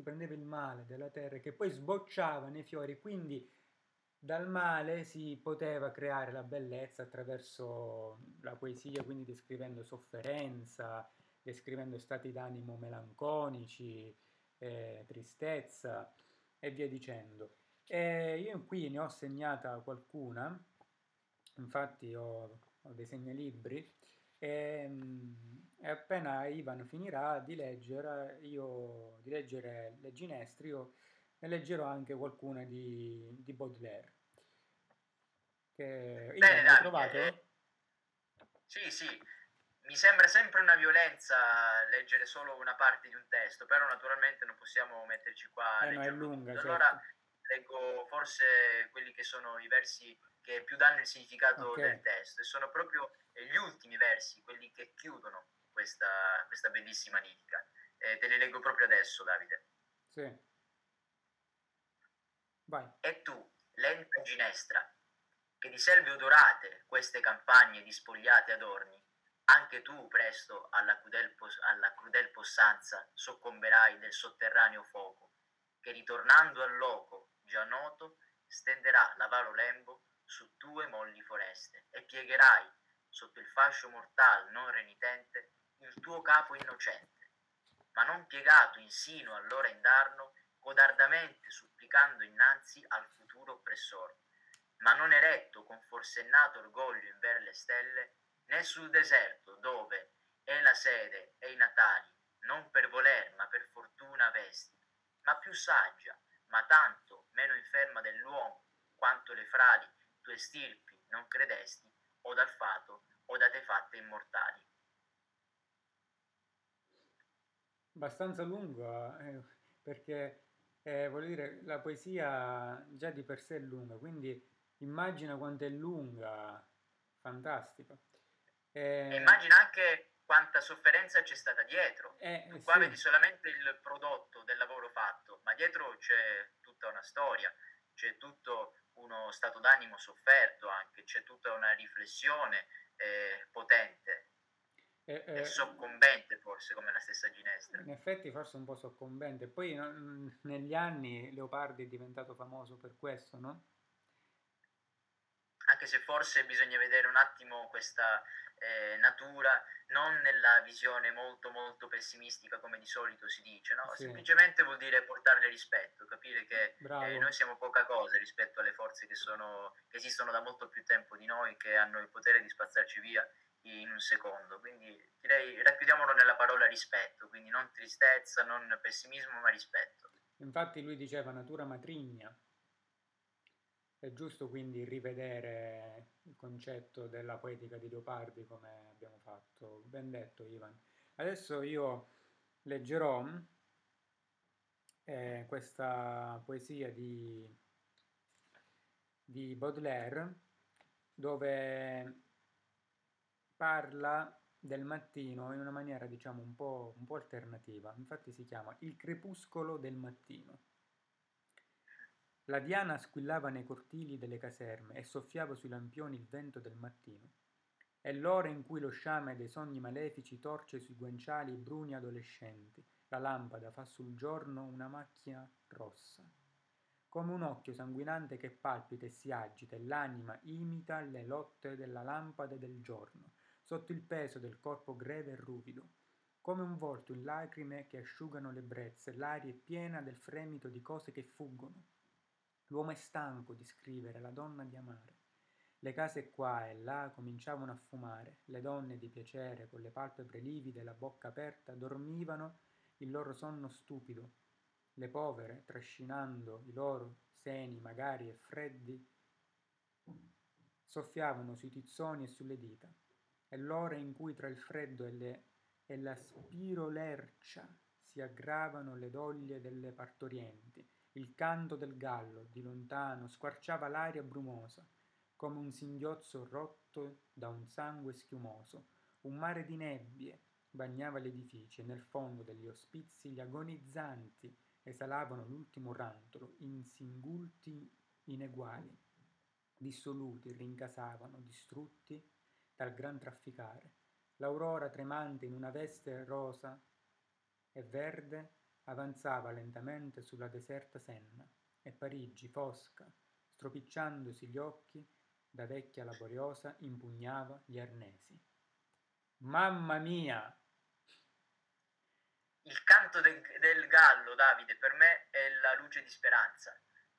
si prendeva il male della terra che poi sbocciava nei fiori, quindi dal male si poteva creare la bellezza attraverso la poesia, quindi descrivendo sofferenza, descrivendo stati d'animo melanconici, eh, tristezza e via dicendo. E io qui ne ho segnata qualcuna, infatti ho, ho dei segnalibri, e, e, appena Ivan finirà di leggere, io, di leggere le ginestre, io ne leggerò anche qualcuna di, di Baudelaire. Che Bene, Ivan, trovato? Eh, sì, sì, mi sembra sempre una violenza leggere solo una parte di un testo, però naturalmente non possiamo metterci qua. Eh no, è lunga. Certo. Allora leggo forse quelli che sono i versi che più danno il significato okay. del testo e sono proprio gli ultimi versi, quelli che chiudono questa, questa bellissima lirica. Eh, te li leggo proprio adesso, Davide. Sì. Vai. E tu, lenta ginestra, che di selve odorate queste campagne dispogliate adorni, anche tu presto alla crudel, alla crudel possanza soccomberai del sotterraneo fuoco, che ritornando al loco già noto stenderà l'avaro lembo su tue molli foreste e piegherai sotto il fascio mortal non renitente il tuo capo innocente, ma non piegato insino allora indarno, codardamente supplicando innanzi al futuro oppressor, ma non eretto con forsennato orgoglio in ver le stelle, né sul deserto dove è la sede e i natali, non per voler ma per fortuna vesti, ma più saggia, ma tanto meno inferma dell'uomo, quanto le frali tue stirpi non credesti, o dal fato o da te fatte immortali. Abbastanza lungo, eh, perché eh, voglio dire, la poesia già di per sé è lunga, quindi immagina quanto è lunga, fantastica. Eh, immagina anche quanta sofferenza c'è stata dietro. Eh, tu qua sì. vedi solamente il prodotto del lavoro fatto, ma dietro c'è tutta una storia, c'è tutto uno stato d'animo sofferto anche, c'è tutta una riflessione eh, potente. Eh, eh, soccombente forse come la stessa Ginestra. In effetti forse un po' soccombente. Poi no, negli anni Leopardi è diventato famoso per questo, no? Anche se forse bisogna vedere un attimo questa eh, natura non nella visione molto molto pessimistica come di solito si dice, no? Sì. semplicemente vuol dire portarle rispetto, capire che eh, noi siamo poca cosa rispetto alle forze che, sono, che esistono da molto più tempo di noi, che hanno il potere di spazzarci via in un secondo. Quindi direi racchiudiamolo nella parola rispetto, quindi non tristezza, non pessimismo, ma rispetto. Infatti lui diceva natura matrigna, è giusto quindi rivedere il concetto della poetica di Leopardi come abbiamo fatto. Ben detto Ivan. Adesso io leggerò eh, questa poesia di, di Baudelaire dove parla del mattino in una maniera diciamo un po', un po' alternativa. Infatti si chiama Il crepuscolo del mattino. La diana squillava nei cortili delle caserme e soffiava sui lampioni il vento del mattino. È l'ora in cui lo sciame dei sogni malefici torce sui guanciali bruni adolescenti. La lampada fa sul giorno una macchia rossa. Come un occhio sanguinante che palpita e si agita e l'anima imita le lotte della lampada del giorno, sotto il peso del corpo greve e ruvido. Come un volto in lacrime che asciugano le brezze, l'aria è piena del fremito di cose che fuggono L'uomo è stanco di scrivere, la donna di amare. Le case qua e là cominciavano a fumare, le donne di piacere, con le palpebre livide e la bocca aperta, dormivano il loro sonno stupido. Le povere, trascinando i loro seni magari e freddi, soffiavano sui tizzoni e sulle dita. È l'ora in cui tra il freddo e, le, e la spirolercia si aggravano le doglie delle partorienti il canto del gallo, di lontano, squarciava l'aria brumosa, come un singhiozzo rotto da un sangue schiumoso. Un mare di nebbie bagnava l'edificio e nel fondo degli ospizi gli agonizzanti esalavano l'ultimo rantolo in singulti ineguali. Dissoluti rincasavano, distrutti dal gran trafficare. L'aurora tremante in una veste rosa e verde avanzava lentamente sulla deserta Senna e Parigi, fosca, stropicciandosi gli occhi, da vecchia laboriosa, impugnava gli arnesi. Mamma mia! Il canto del, del gallo, Davide, per me è la luce di speranza,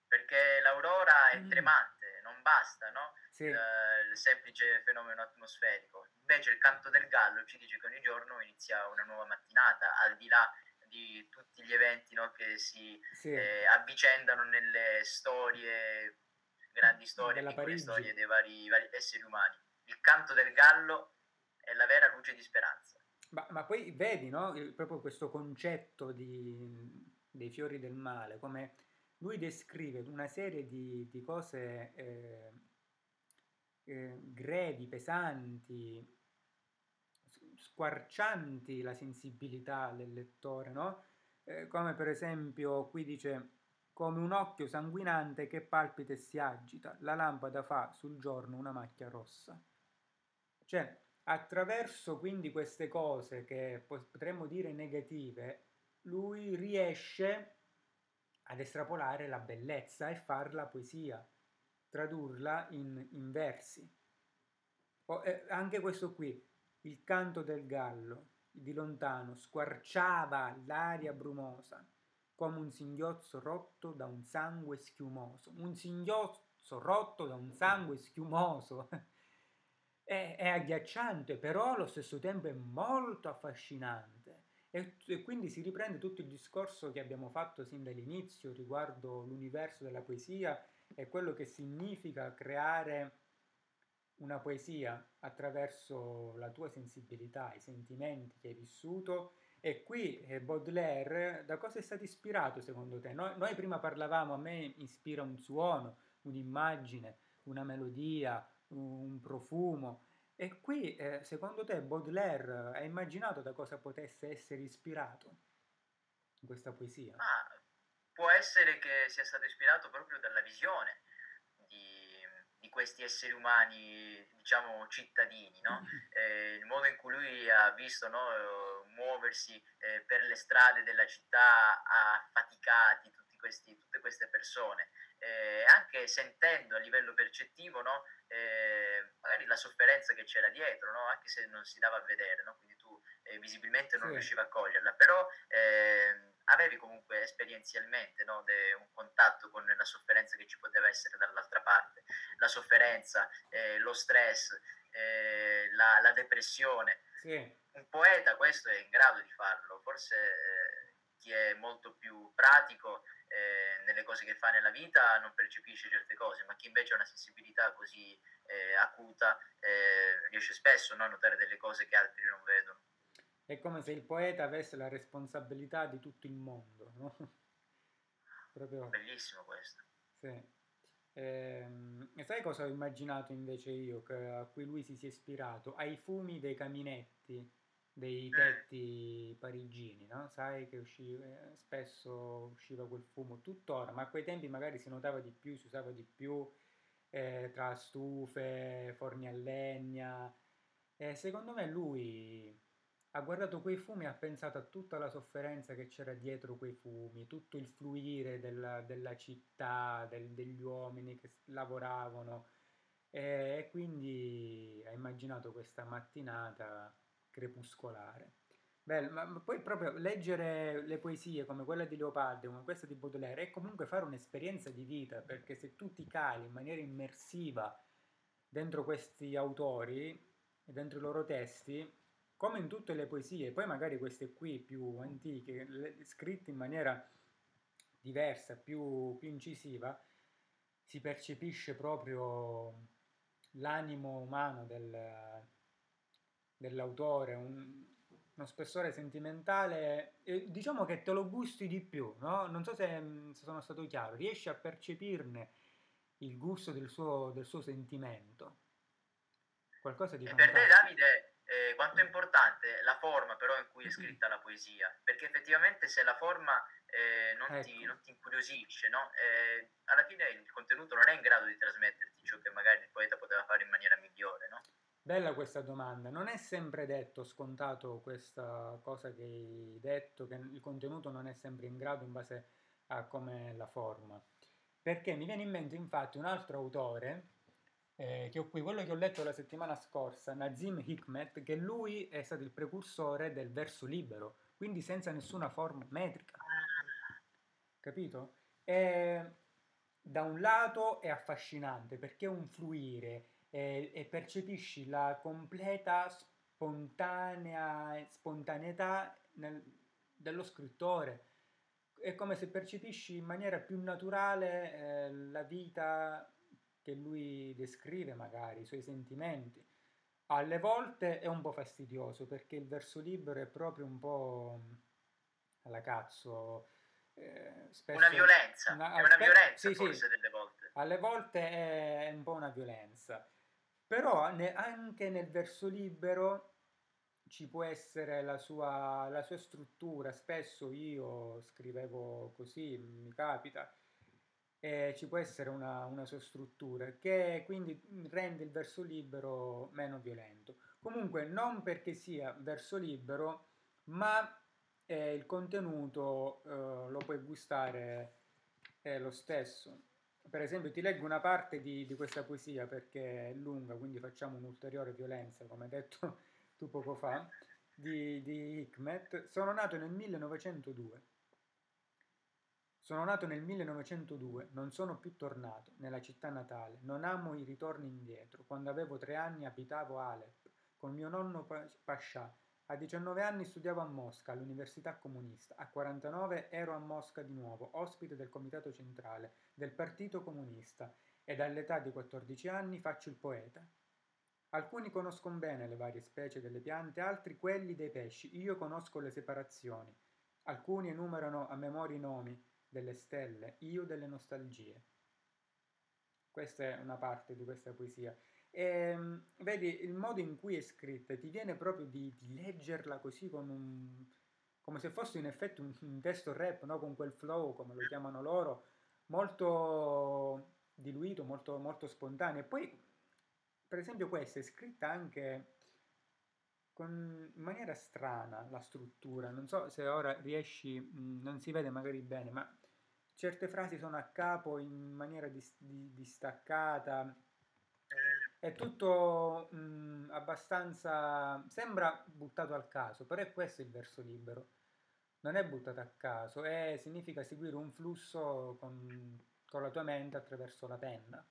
perché l'aurora è mm. tremante, non basta, no? Sì. Uh, il semplice fenomeno atmosferico. Invece il canto del gallo ci dice che ogni giorno inizia una nuova mattinata, al di là di tutti gli eventi no, che si sì. eh, avvicendano nelle storie, grandi storie, piccole storie dei vari, vari, esseri umani. Il canto del gallo è la vera luce di speranza. Ma, ma poi vedi, no, proprio questo concetto di, dei fiori del male, come lui descrive una serie di, di cose eh, eh, grevi, pesanti, squarcianti la sensibilità del lettore, no? Eh, come per esempio qui dice come un occhio sanguinante che palpita e si agita, la lampada fa sul giorno una macchia rossa. Cioè, attraverso quindi queste cose che potremmo dire negative, lui riesce ad estrapolare la bellezza e farla poesia, tradurla in, in versi. O, eh, anche questo qui, il canto del gallo, di lontano, squarciava l'aria brumosa, come un singhiozzo rotto da un sangue schiumoso. Un singhiozzo rotto da un sangue schiumoso. è, è, agghiacciante, però allo stesso tempo è molto affascinante. E, e quindi si riprende tutto il discorso che abbiamo fatto sin dall'inizio riguardo l'universo della poesia e quello che significa creare una poesia attraverso la tua sensibilità, i sentimenti che hai vissuto. E qui eh, Baudelaire, da cosa è stato ispirato secondo te? Noi, noi prima parlavamo, a me ispira un suono, un'immagine, una melodia, un profumo. E qui, eh, secondo te, Baudelaire ha immaginato da cosa potesse essere ispirato in questa poesia? Ah, può essere che sia stato ispirato proprio dalla visione questi esseri umani, diciamo, cittadini, no? eh, il modo in cui lui ha visto no, muoversi eh, per le strade della città affaticati tutti questi, tutte queste persone, eh, anche sentendo a livello percettivo no, eh, magari la sofferenza che c'era dietro, no? anche se non si dava a vedere, quindi tu eh, visibilmente non sì. riuscivi a coglierla, però ehm, avevi comunque esperienzialmente no, de, un contatto con la sofferenza che ci poteva essere dall'altra parte, la sofferenza, eh, lo stress, eh, la, la, depressione. Sì. Un poeta questo è in grado di farlo, forse eh, chi è molto più pratico eh, nelle cose che fa nella vita non percepisce certe cose, ma chi invece ha una sensibilità così eh, acuta riesce spesso no, a notare delle cose che altri non vedono. È come se il poeta avesse la responsabilità di tutto il mondo, no? Proprio... Bellissimo questo. Sì. Ehm, e sai cosa ho immaginato invece io, che, a cui lui si sia ispirato? Ai fumi dei caminetti dei mm. tetti parigini, no? Sai che usciva, eh, spesso usciva quel fumo, tuttora, ma a quei tempi magari si notava di più, si usava di più eh, tra stufe, forni a legna. E secondo me lui ha guardato quei fumi e ha pensato a tutta la sofferenza che c'era dietro quei fumi, tutto il fluire della, della città, del, degli uomini che lavoravano e, e quindi ha immaginato questa mattinata crepuscolare. Bello, ma, poi proprio leggere le poesie come quella di Leopardi, come questa di Baudelaire, è comunque fare un'esperienza di vita, perché se tu ti cali in maniera immersiva dentro questi autori e dentro i loro testi, come in tutte le poesie, poi magari queste qui più antiche, le, scritte in maniera diversa, più, più incisiva, si percepisce proprio l'animo umano del, dell'autore, un, uno spessore sentimentale, e diciamo che te lo gusti di più, no? Non so se, se sono stato chiaro, riesci a percepirne il gusto del suo, del suo sentimento. Qualcosa di e fantastico. per te Davide eh, quanto è importante la forma però in cui è scritta la poesia, perché effettivamente se la forma eh, non, ecco. ti, non, ti, incuriosisce, no? eh, alla fine il contenuto non è in grado di trasmetterti ciò che magari il poeta poteva fare in maniera migliore. No? bella questa domanda. Non è sempre detto, scontato questa cosa che hai detto, che il contenuto non è sempre in grado in base a come la forma. Perché mi viene in mente infatti un altro autore, eh, che ho qui, quello che ho letto la settimana scorsa, Nazim Hikmet, che lui è stato il precursore del verso libero, quindi senza nessuna forma metrica. Capito? E da un lato è affascinante perché è un fluire e, e percepisci la completa spontanea, spontaneità nel, dello scrittore. È come se percepisci in maniera più naturale eh, la vita che lui descrive, magari, i suoi sentimenti. Alle volte è un po' fastidioso perché il verso libero è proprio un po' alla cazzo eh, spesso, una violenza, una, è una violenza sì, forse sì, delle volte. Alle volte è un po' una violenza, però ne, anche nel verso libero ci può essere la sua, la sua struttura, spesso io scrivevo così, mi capita, e ci può essere una, una sua struttura che quindi rende il verso libero meno violento. Comunque non perché sia verso libero, ma e il contenuto eh, lo puoi gustare eh, lo stesso. Per esempio ti leggo una parte di, di, questa poesia perché è lunga, quindi facciamo un'ulteriore violenza, come hai detto tu poco fa, di, di Hikmet. Sono nato nel 1902. Sono nato nel 1902, non sono più tornato nella città natale, non amo i ritorni indietro. Quando avevo tre anni abitavo Alep con mio nonno Pascià a 19 anni studiavo a Mosca, all'Università Comunista. A 49 ero a Mosca di nuovo, ospite del Comitato Centrale del Partito Comunista ed all'età di 14 anni faccio il poeta. Alcuni conoscono bene le varie specie delle piante, altri quelli dei pesci. Io conosco le separazioni. Alcuni enumerano a memoria i nomi delle stelle, io delle nostalgie. Questa è una parte di questa poesia. E, ehm, vedi, il modo in cui è scritta ti viene proprio di, di leggerla così un, come se fosse in effetti un, un testo rap, no? con quel flow, come lo chiamano loro, molto diluito, molto, molto spontaneo. E poi, per esempio, questa è scritta anche con, in maniera strana, la struttura. Non so se ora riesci, mh, non si vede magari bene, ma certe frasi sono a capo in maniera dis, di, distaccata è tutto mh, abbastanza... sembra buttato al caso, però è questo il verso libero. Non è buttato a caso, è, significa seguire un flusso con, con la tua mente attraverso la penna.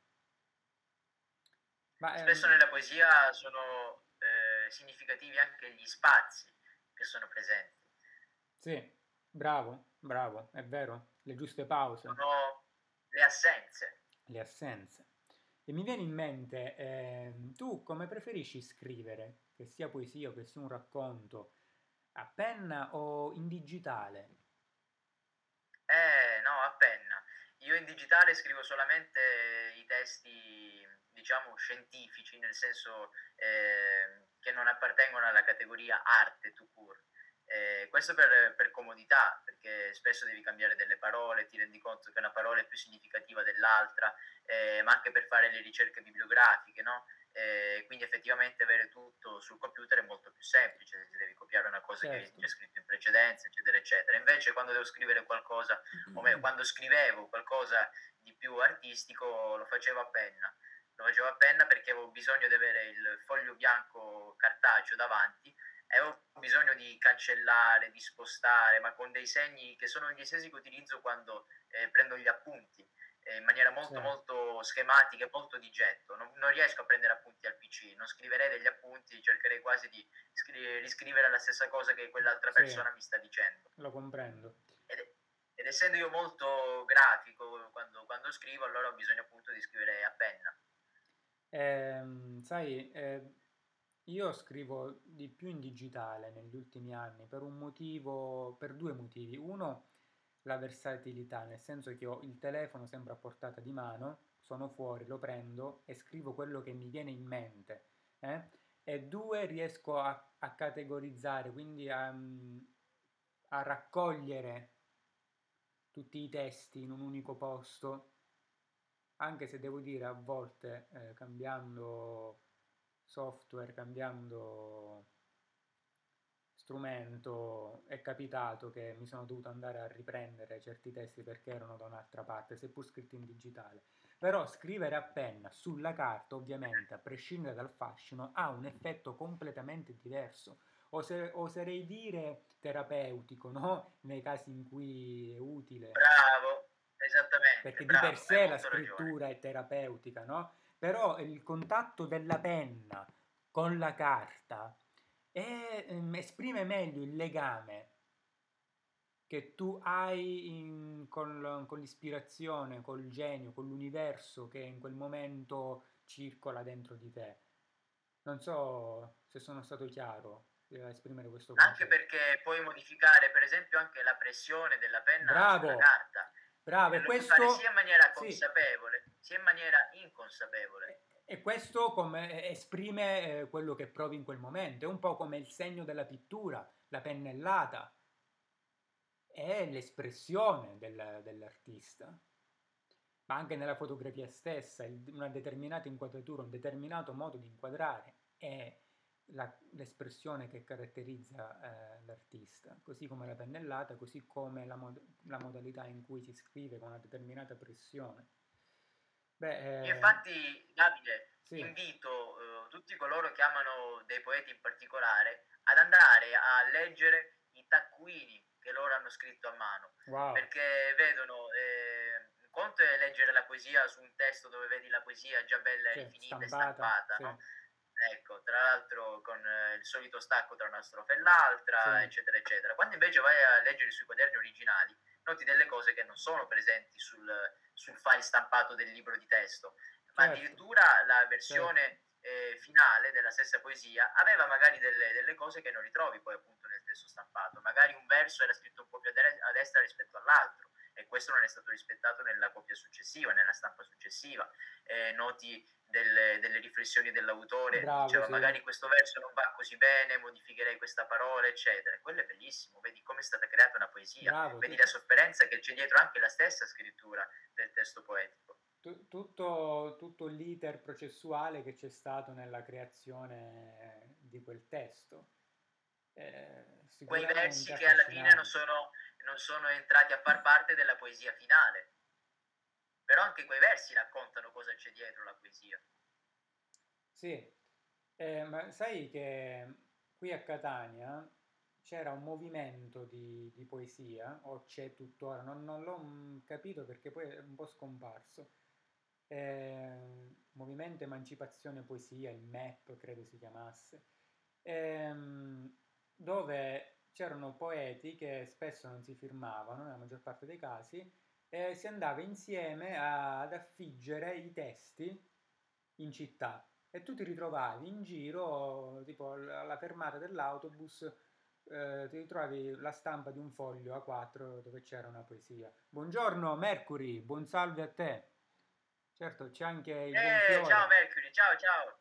Ma, Spesso ehm... nella poesia sono eh, significativi anche gli spazi che sono presenti. Sì, bravo, bravo, è vero, le giuste pause. Sono le assenze. Le assenze. E mi viene in mente, eh, tu come preferisci scrivere, che sia poesia o che sia un racconto, a penna o in digitale? Eh, no, a penna. Io in digitale scrivo solamente i testi, diciamo, scientifici, nel senso eh, che non appartengono alla categoria arte to court. Eh, questo per, per, comodità, perché spesso devi cambiare delle parole, ti rendi conto che una parola è più significativa dell'altra, eh, ma anche per fare le ricerche bibliografiche, no? eh, quindi effettivamente avere tutto sul computer è molto più semplice, se devi copiare una cosa certo. che hai già scritto in precedenza, eccetera, eccetera. Invece quando devo scrivere qualcosa, o meglio, quando scrivevo qualcosa di più artistico, lo facevo a penna. Lo facevo a penna perché avevo bisogno di avere il foglio bianco cartaceo davanti avevo bisogno di cancellare, di spostare, ma con dei segni che sono gli stessi che utilizzo quando eh, prendo gli appunti, eh, in maniera molto sì. molto schematica e molto di getto. Non, non, riesco a prendere appunti al PC, non scriverei degli appunti, cercherei quasi di scri- riscrivere la stessa cosa che quell'altra sì. persona mi sta dicendo. Lo comprendo. Ed, ed essendo io molto grafico quando, quando, scrivo, allora ho bisogno appunto di scrivere a penna. Eh, sai, io scrivo di più in digitale negli ultimi anni per un motivo, per due motivi. Uno, la versatilità, nel senso che ho il telefono sempre a portata di mano, sono fuori, lo prendo e scrivo quello che mi viene in mente. Eh? E due, riesco a, a categorizzare, quindi a, a, raccogliere tutti i testi in un unico posto, anche se devo dire a volte eh, cambiando software, cambiando strumento, è capitato che mi sono dovuto andare a riprendere certi testi perché erano da un'altra parte, seppur scritti in digitale. Però scrivere a penna sulla carta, ovviamente, a prescindere dal fascino, ha un effetto completamente diverso. Ose, oserei dire terapeutico, no? Nei casi in cui è utile. Bravo, esattamente. Perché bravo, di per sé la ragione. scrittura è terapeutica, no? Però il contatto della penna con la carta è, ehm, esprime meglio il legame che tu hai in, con, con, l'ispirazione, col genio, con l'universo che in quel momento circola dentro di te. Non so se sono stato chiaro a esprimere questo concetto. Anche perché puoi modificare, per esempio, anche la pressione della penna Bravo. sulla carta. Bravo, e questo sia in maniera consapevole. Sia in maniera inconsapevole. E questo esprime eh, quello che provi in quel momento, è un po' come il segno della pittura, la pennellata, è l'espressione del, dell'artista. Ma anche nella fotografia stessa, una determinata inquadratura, un determinato modo di inquadrare è la, l'espressione che caratterizza eh, l'artista, così come la pennellata, così come la, mod- la, modalità in cui si scrive con una determinata pressione. Beh, eh... Infatti, Davide, sì. invito eh, tutti coloro che amano dei poeti in particolare ad andare a leggere i taccuini che loro hanno scritto a mano, wow. perché vedono, eh, conto è leggere la poesia su un testo dove vedi la poesia già bella e rifinita e stampata, sì. no? Ecco, tra l'altro con eh, il solito stacco tra una strofa e l'altra, sì. eccetera, eccetera. Quando invece vai a leggere sui quaderni originali, noti delle cose che non sono presenti sul, sul file stampato del libro di testo, ma certo. addirittura la versione certo. eh, finale della stessa poesia aveva magari delle, delle, cose che non ritrovi poi appunto nel testo stampato. Magari un verso era scritto un po' più a destra rispetto all'altro e questo non è stato rispettato nella copia successiva, nella stampa successiva. Eh, noti delle, delle, riflessioni dell'autore, Bravo, diceva sì. magari questo verso non va così bene, modificherei questa parola, eccetera. Quello è bellissimo, vedi come è stata creata una poesia, Bravo, vedi sì. la sofferenza che c'è dietro anche la stessa scrittura del testo poetico. Tutto, tutto l'iter processuale che c'è stato nella creazione di quel testo. Eh, Quei versi che alla fine non sono, non sono entrati a far parte della poesia finale però anche quei versi raccontano cosa c'è dietro la poesia. Sì, eh, ma sai che qui a Catania c'era un movimento di, di poesia, o c'è tuttora, non, non, l'ho capito perché poi è un po' scomparso. Eh, Movimento Emancipazione Poesia, il MEP credo si chiamasse, ehm, dove c'erano poeti che spesso non si firmavano, nella maggior parte dei casi, e si andava insieme a, ad affiggere i testi in città e tu ti ritrovavi in giro, tipo alla fermata dell'autobus, eh, ti ritrovavi la stampa di un foglio A4 dove c'era una poesia. Buongiorno Mercury, buon salve a te. Certo, c'è anche il eh, Ciao Mercury, ciao ciao.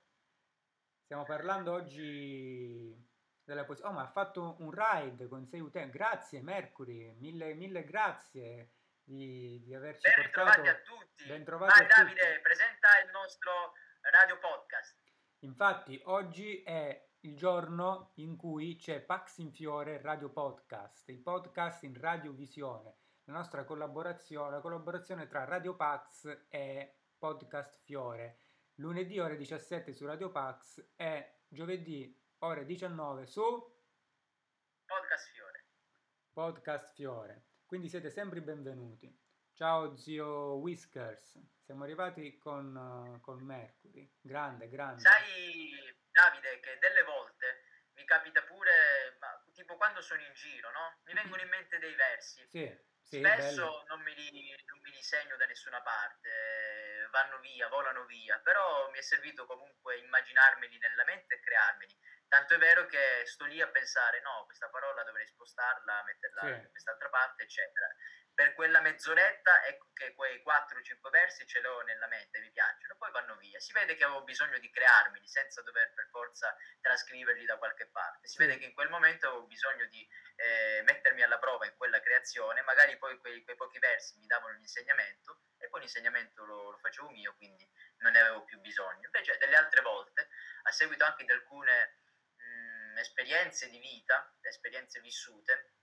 Stiamo parlando oggi della poesia. Oh, ma ha fatto un ride con sei utenti. Grazie Mercury, mille, mille grazie di, di averci ben portato. a tutti. Ben trovati Vai Davide, tutti. presenta il nostro radio podcast. Infatti, oggi è il giorno in cui c'è Pax in Fiore Radio Podcast, il podcast in radiovisione, la nostra collaborazione, la collaborazione tra Radio Pax e Podcast Fiore. Lunedì ore 17 su Radio Pax e giovedì ore 19 su Podcast Fiore. Podcast Fiore. Quindi siete sempre benvenuti. Ciao zio Whiskers, siamo arrivati con, uh, con Mercury. Grande, grande. Sai, Davide, che delle volte mi capita pure, ma, tipo quando sono in giro, no? Mi vengono in mente dei versi. Sì, sì, Spesso non mi, li, non mi li segno da nessuna parte, vanno via, volano via, però mi è servito comunque immaginarmeli nella mente e crearmeli. Tanto è vero che sto lì a pensare, no, questa parola dovrei spostarla, metterla sì. in quest'altra parte, eccetera. Per quella mezz'oretta ecco che quei 4-5 versi ce l'ho nella mente, mi piacciono, poi vanno via. Si vede che avevo bisogno di crearmeli senza dover per forza trascriverli da qualche parte. Si sì. vede che in quel momento avevo bisogno di eh, mettermi alla prova in quella creazione, magari poi quei, quei pochi versi mi davano l'insegnamento e poi l'insegnamento lo, lo facevo mio, quindi non ne avevo più bisogno. Invece delle altre volte a seguito anche di alcune esperienze di vita, esperienze vissute,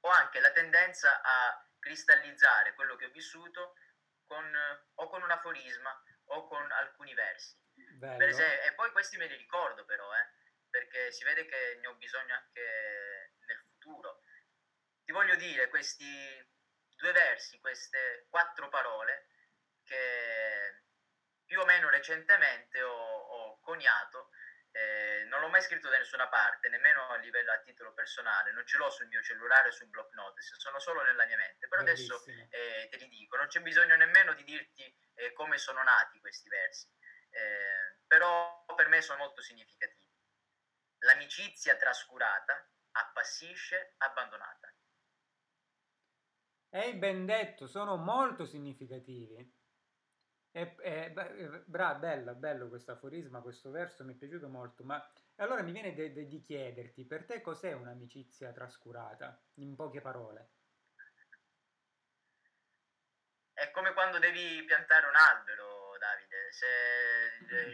ho anche la tendenza a cristallizzare quello che ho vissuto con, o con un aforisma o con alcuni versi. Esempio, e poi questi me li ricordo però, eh, perché si vede che ne ho bisogno anche nel futuro. Ti voglio dire questi due versi, queste quattro parole che più o meno recentemente ho, ho coniato eh, non l'ho mai scritto da nessuna parte, nemmeno a livello a titolo personale, non ce l'ho sul mio cellulare o sul block notes, sono solo nella mia mente. Però Bellissimo. adesso eh, te li dico, non c'è bisogno nemmeno di dirti eh, come sono nati questi versi, eh, però per me sono molto significativi. L'amicizia trascurata appassisce abbandonata. Ehi, ben detto, sono molto significativi. È, è, bra, bella, bello questo aforisma, questo verso mi è piaciuto molto, ma allora mi viene de, de, di chiederti, per te cos'è un'amicizia trascurata, in poche parole? È come quando devi piantare un albero, Davide, se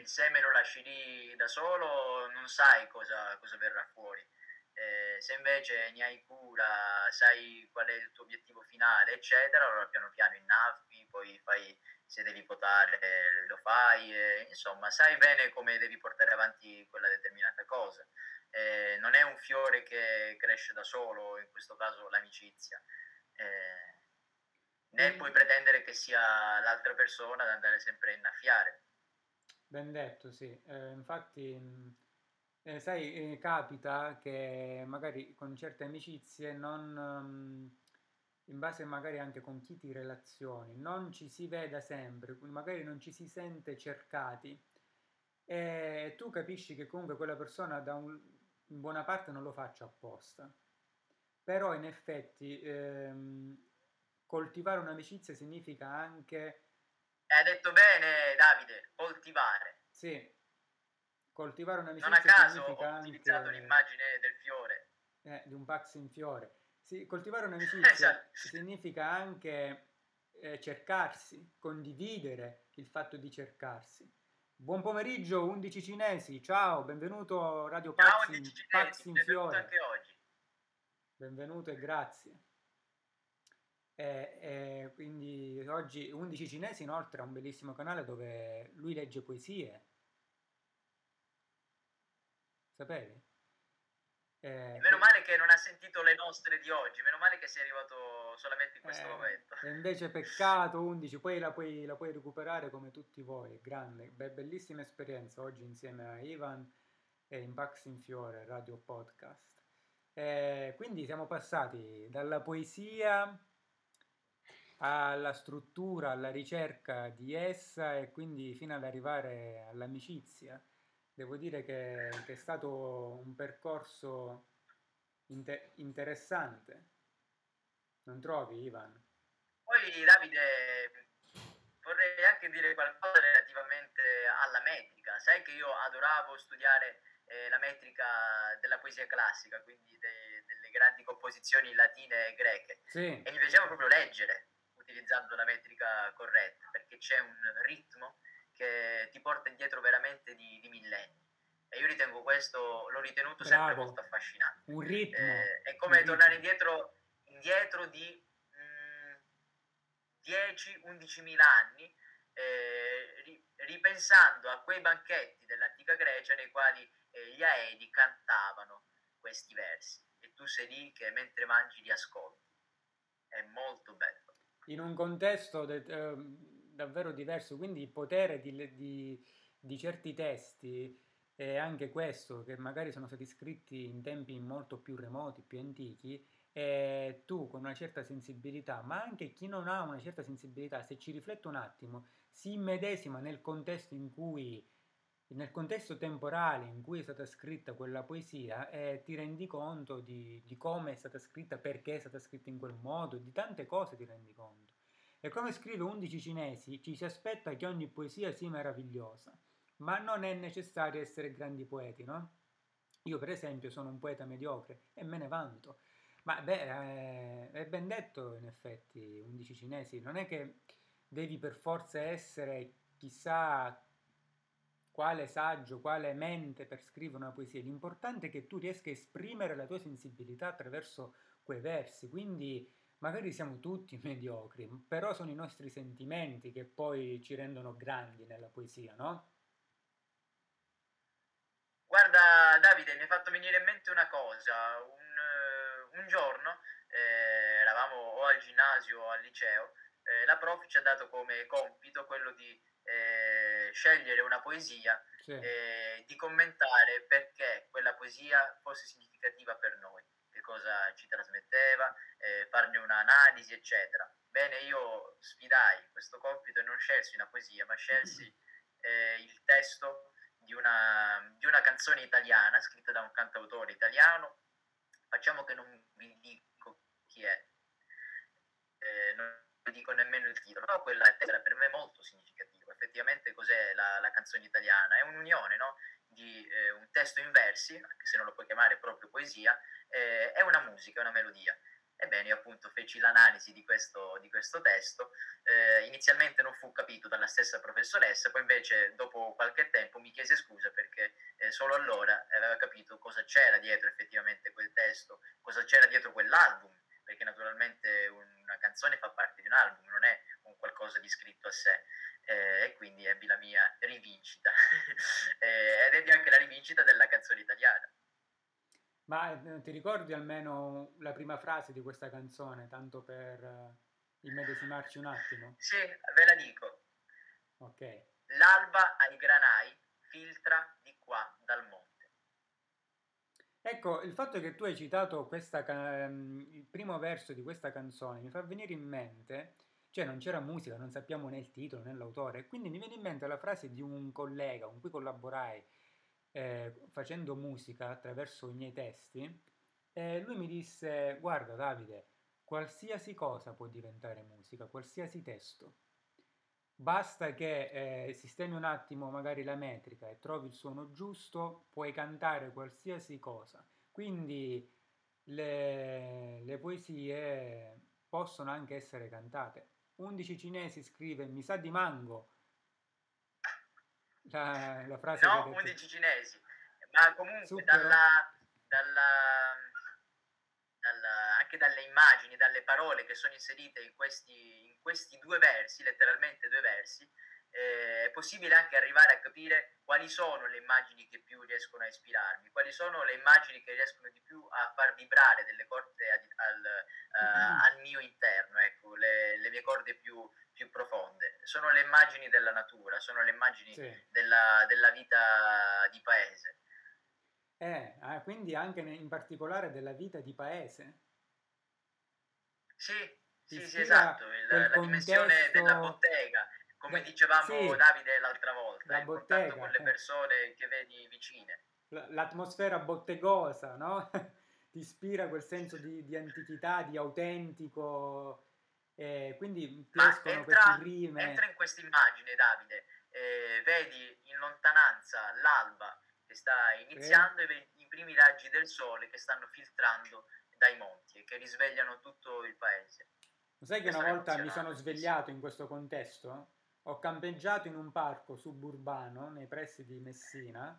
il seme lo lasci lì da solo non sai cosa, cosa verrà fuori. Eh, se invece ne hai cura, sai qual è il tuo obiettivo finale, eccetera, allora piano piano innaffi, poi fai se devi votare lo fai, e, insomma sai bene come devi portare avanti quella determinata cosa. Eh, non è un fiore che cresce da solo, in questo caso l'amicizia. Eh, né puoi pretendere che sia l'altra persona ad andare sempre a innaffiare. Ben detto, sì. Eh, infatti, eh, sai, eh, capita che magari con certe amicizie non... Um, in base magari anche con chi ti relazioni, non ci si veda sempre, magari non ci si sente cercati e tu capisci che comunque quella persona da un, in buona parte non lo faccia apposta. Però in effetti ehm, coltivare un'amicizia significa anche... Hai detto bene Davide, coltivare. Sì, coltivare un'amicizia non a caso ho utilizzato anche... l'immagine del fiore. Eh, di un pax in fiore sì, coltivare un'amicizia esatto. significa anche eh, cercarsi, condividere il fatto di cercarsi. Buon pomeriggio, 11 cinesi, ciao, benvenuto a Radio Pax, ciao, Pax in Fiore. Anche oggi. Benvenuto e grazie. E, e quindi oggi 11 cinesi inoltre ha un bellissimo canale dove lui legge poesie. Sapevi? Eh, meno male che non ha sentito le nostre di oggi, meno male che sei arrivato solamente in questo eh, momento. E invece peccato 11, poi la puoi, la puoi recuperare come tutti voi, grande, be- bellissima esperienza oggi insieme a Ivan e in Pax in Fiore, Radio Podcast. Eh, quindi siamo passati dalla poesia alla struttura, alla ricerca di essa e quindi fino ad arrivare all'amicizia devo dire che, che è stato un percorso inter- interessante. Non trovi, Ivan? Poi, Davide, vorrei anche dire qualcosa relativamente alla metrica. Sai che io adoravo studiare eh, la metrica della poesia classica, quindi de- delle grandi composizioni latine e greche. Sì. E mi piaceva proprio leggere utilizzando la metrica corretta, perché c'è un ritmo che ti porta indietro veramente di, di millenni. E io ritengo questo, l'ho ritenuto Bravo. sempre molto affascinante. Un ritmo. Eh, è come tornare indietro, indietro di mm, 10-11 mila anni, eh, ri, ripensando a quei banchetti dell'antica Grecia nei quali eh, gli Aedi cantavano questi versi. E tu sei lì che mentre mangi li ascolti. È molto bello. In un contesto... De, uh davvero diverso, quindi il potere di, di, di certi testi è anche questo, che magari sono stati scritti in tempi molto più remoti, più antichi, e tu con una certa sensibilità, ma anche chi non ha una certa sensibilità, se ci riflette un attimo, si immedesima nel contesto in cui nel contesto temporale in cui è stata scritta quella poesia e ti rendi conto di, di come è stata scritta, perché è stata scritta in quel modo, di tante cose ti rendi conto. E come scrive 11 cinesi, ci si aspetta che ogni poesia sia meravigliosa, ma non è necessario essere grandi poeti, no? Io per esempio sono un poeta mediocre e me ne vanto. Ma beh, eh, è ben detto in effetti, 11 cinesi, non è che devi per forza essere chissà quale saggio, quale mente per scrivere una poesia, l'importante è che tu riesca a esprimere la tua sensibilità attraverso quei versi, quindi magari siamo tutti mediocri, però sono i nostri sentimenti che poi ci rendono grandi nella poesia, no? Guarda Davide, mi hai fatto venire in mente una cosa, un, un giorno eh, eravamo o al ginnasio o al liceo, eh, la prof ci ha dato come compito quello di eh, scegliere una poesia sì. e di commentare perché quella poesia fosse significativa per noi, cosa ci trasmetteva, eh, farne un'analisi, eccetera. Bene, io sfidai questo compito e non scelsi una poesia, ma scelsi eh, il testo di una, di una canzone italiana scritta da un cantautore italiano. Facciamo che non vi dico chi è, eh, non vi dico nemmeno il titolo, però quella era per me molto significativa. Effettivamente cos'è la, la canzone italiana? È un'unione no? di eh, testo in versi, anche se non lo puoi chiamare proprio poesia, eh, è una musica, è una melodia. Ebbene, io appunto feci l'analisi di questo, di questo testo, eh, inizialmente non fu capito dalla stessa professoressa, poi invece dopo qualche tempo mi chiese scusa perché eh, solo allora aveva capito cosa c'era dietro effettivamente quel testo, cosa c'era dietro quell'album, perché naturalmente una canzone fa parte di un album, non è un qualcosa di scritto a sé. Eh, e quindi ebbi la mia rivincita eh, ed ebbi anche la rivincita della canzone italiana. Ma eh, ti ricordi almeno la prima frase di questa canzone, tanto per uh, immedesimarci un attimo? Sì, ve la dico. Ok. L'alba ai granai filtra di qua dal monte. Ecco, il fatto che tu hai citato questa, um, il primo verso di questa canzone mi fa venire in mente, cioè non c'era musica, non sappiamo né il titolo né l'autore, quindi mi viene in mente la frase di un collega con cui collaborai eh, facendo musica attraverso i miei testi, eh, lui mi disse, guarda Davide, qualsiasi cosa può diventare musica, qualsiasi testo. Basta che eh, sistemi un attimo magari la metrica e trovi il suono giusto, puoi cantare qualsiasi cosa. Quindi le, le poesie possono anche essere cantate. 11 cinesi scrive mi sa di mango, la, la frase no, 11 cinesi, ma comunque dalla, dalla, dalla, anche dalle immagini, dalle parole che sono inserite in questi, in questi due versi, letteralmente due versi, eh, è possibile anche arrivare a capire quali sono le immagini che più riescono a ispirarmi, quali sono le immagini che riescono di più a far vibrare delle corde al, al, uh, al mio interno, ecco, le, le mie corde più, più, profonde. Sono le immagini della natura, sono le immagini sì. della, della, vita di paese. Eh, ah, quindi anche in particolare della vita di paese? Sì, sì, sì, esatto, il, la contesto... dimensione della bottega come dicevamo sì, Davide l'altra volta, il bottega, contatto con le persone che vedi vicine. L'atmosfera bottegosa, no? Ti ispira quel senso di, di antichità, di autentico, eh, quindi Ma escono entra, queste rime. Entra in questa immagine, Davide, eh, vedi in lontananza l'alba che sta iniziando eh. e vedi i primi raggi del sole che stanno filtrando dai monti e che risvegliano tutto il paese. Sai che una volta mi sono svegliato in questo contesto? Ho campeggiato in un parco suburbano nei pressi di Messina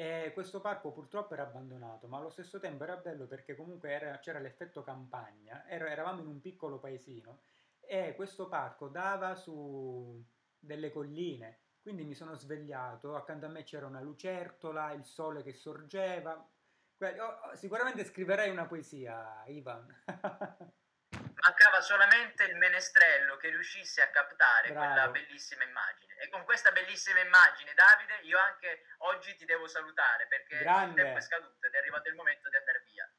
e questo parco purtroppo era abbandonato, ma allo stesso tempo era bello perché comunque era, c'era l'effetto campagna, era, eravamo in un piccolo paesino e questo parco dava su delle colline, quindi mi sono svegliato, accanto a me c'era una lucertola, il sole che sorgeva. Sicuramente scriverei una poesia, Ivan. mancava solamente il menestrello che riuscisse a captare Bravo. quella bellissima immagine. E con questa bellissima immagine, Davide, io anche oggi ti devo salutare perché Grande. il tempo è scaduto ed è arrivato il momento di andare via.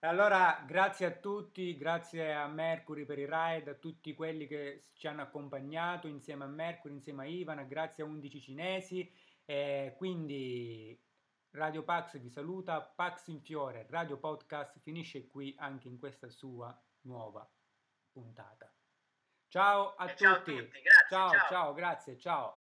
Allora, grazie a tutti, grazie a Mercury per il ride, a tutti quelli che ci hanno accompagnato insieme a Mercury, insieme a Ivan, grazie a 11 cinesi. E quindi Radio Pax vi saluta, Pax in Fiore, Radio Podcast finisce qui anche in questa sua nuova puntata. Ciao a, tutti. ciao a tutti. Grazie, ciao, ciao, ciao, grazie, ciao.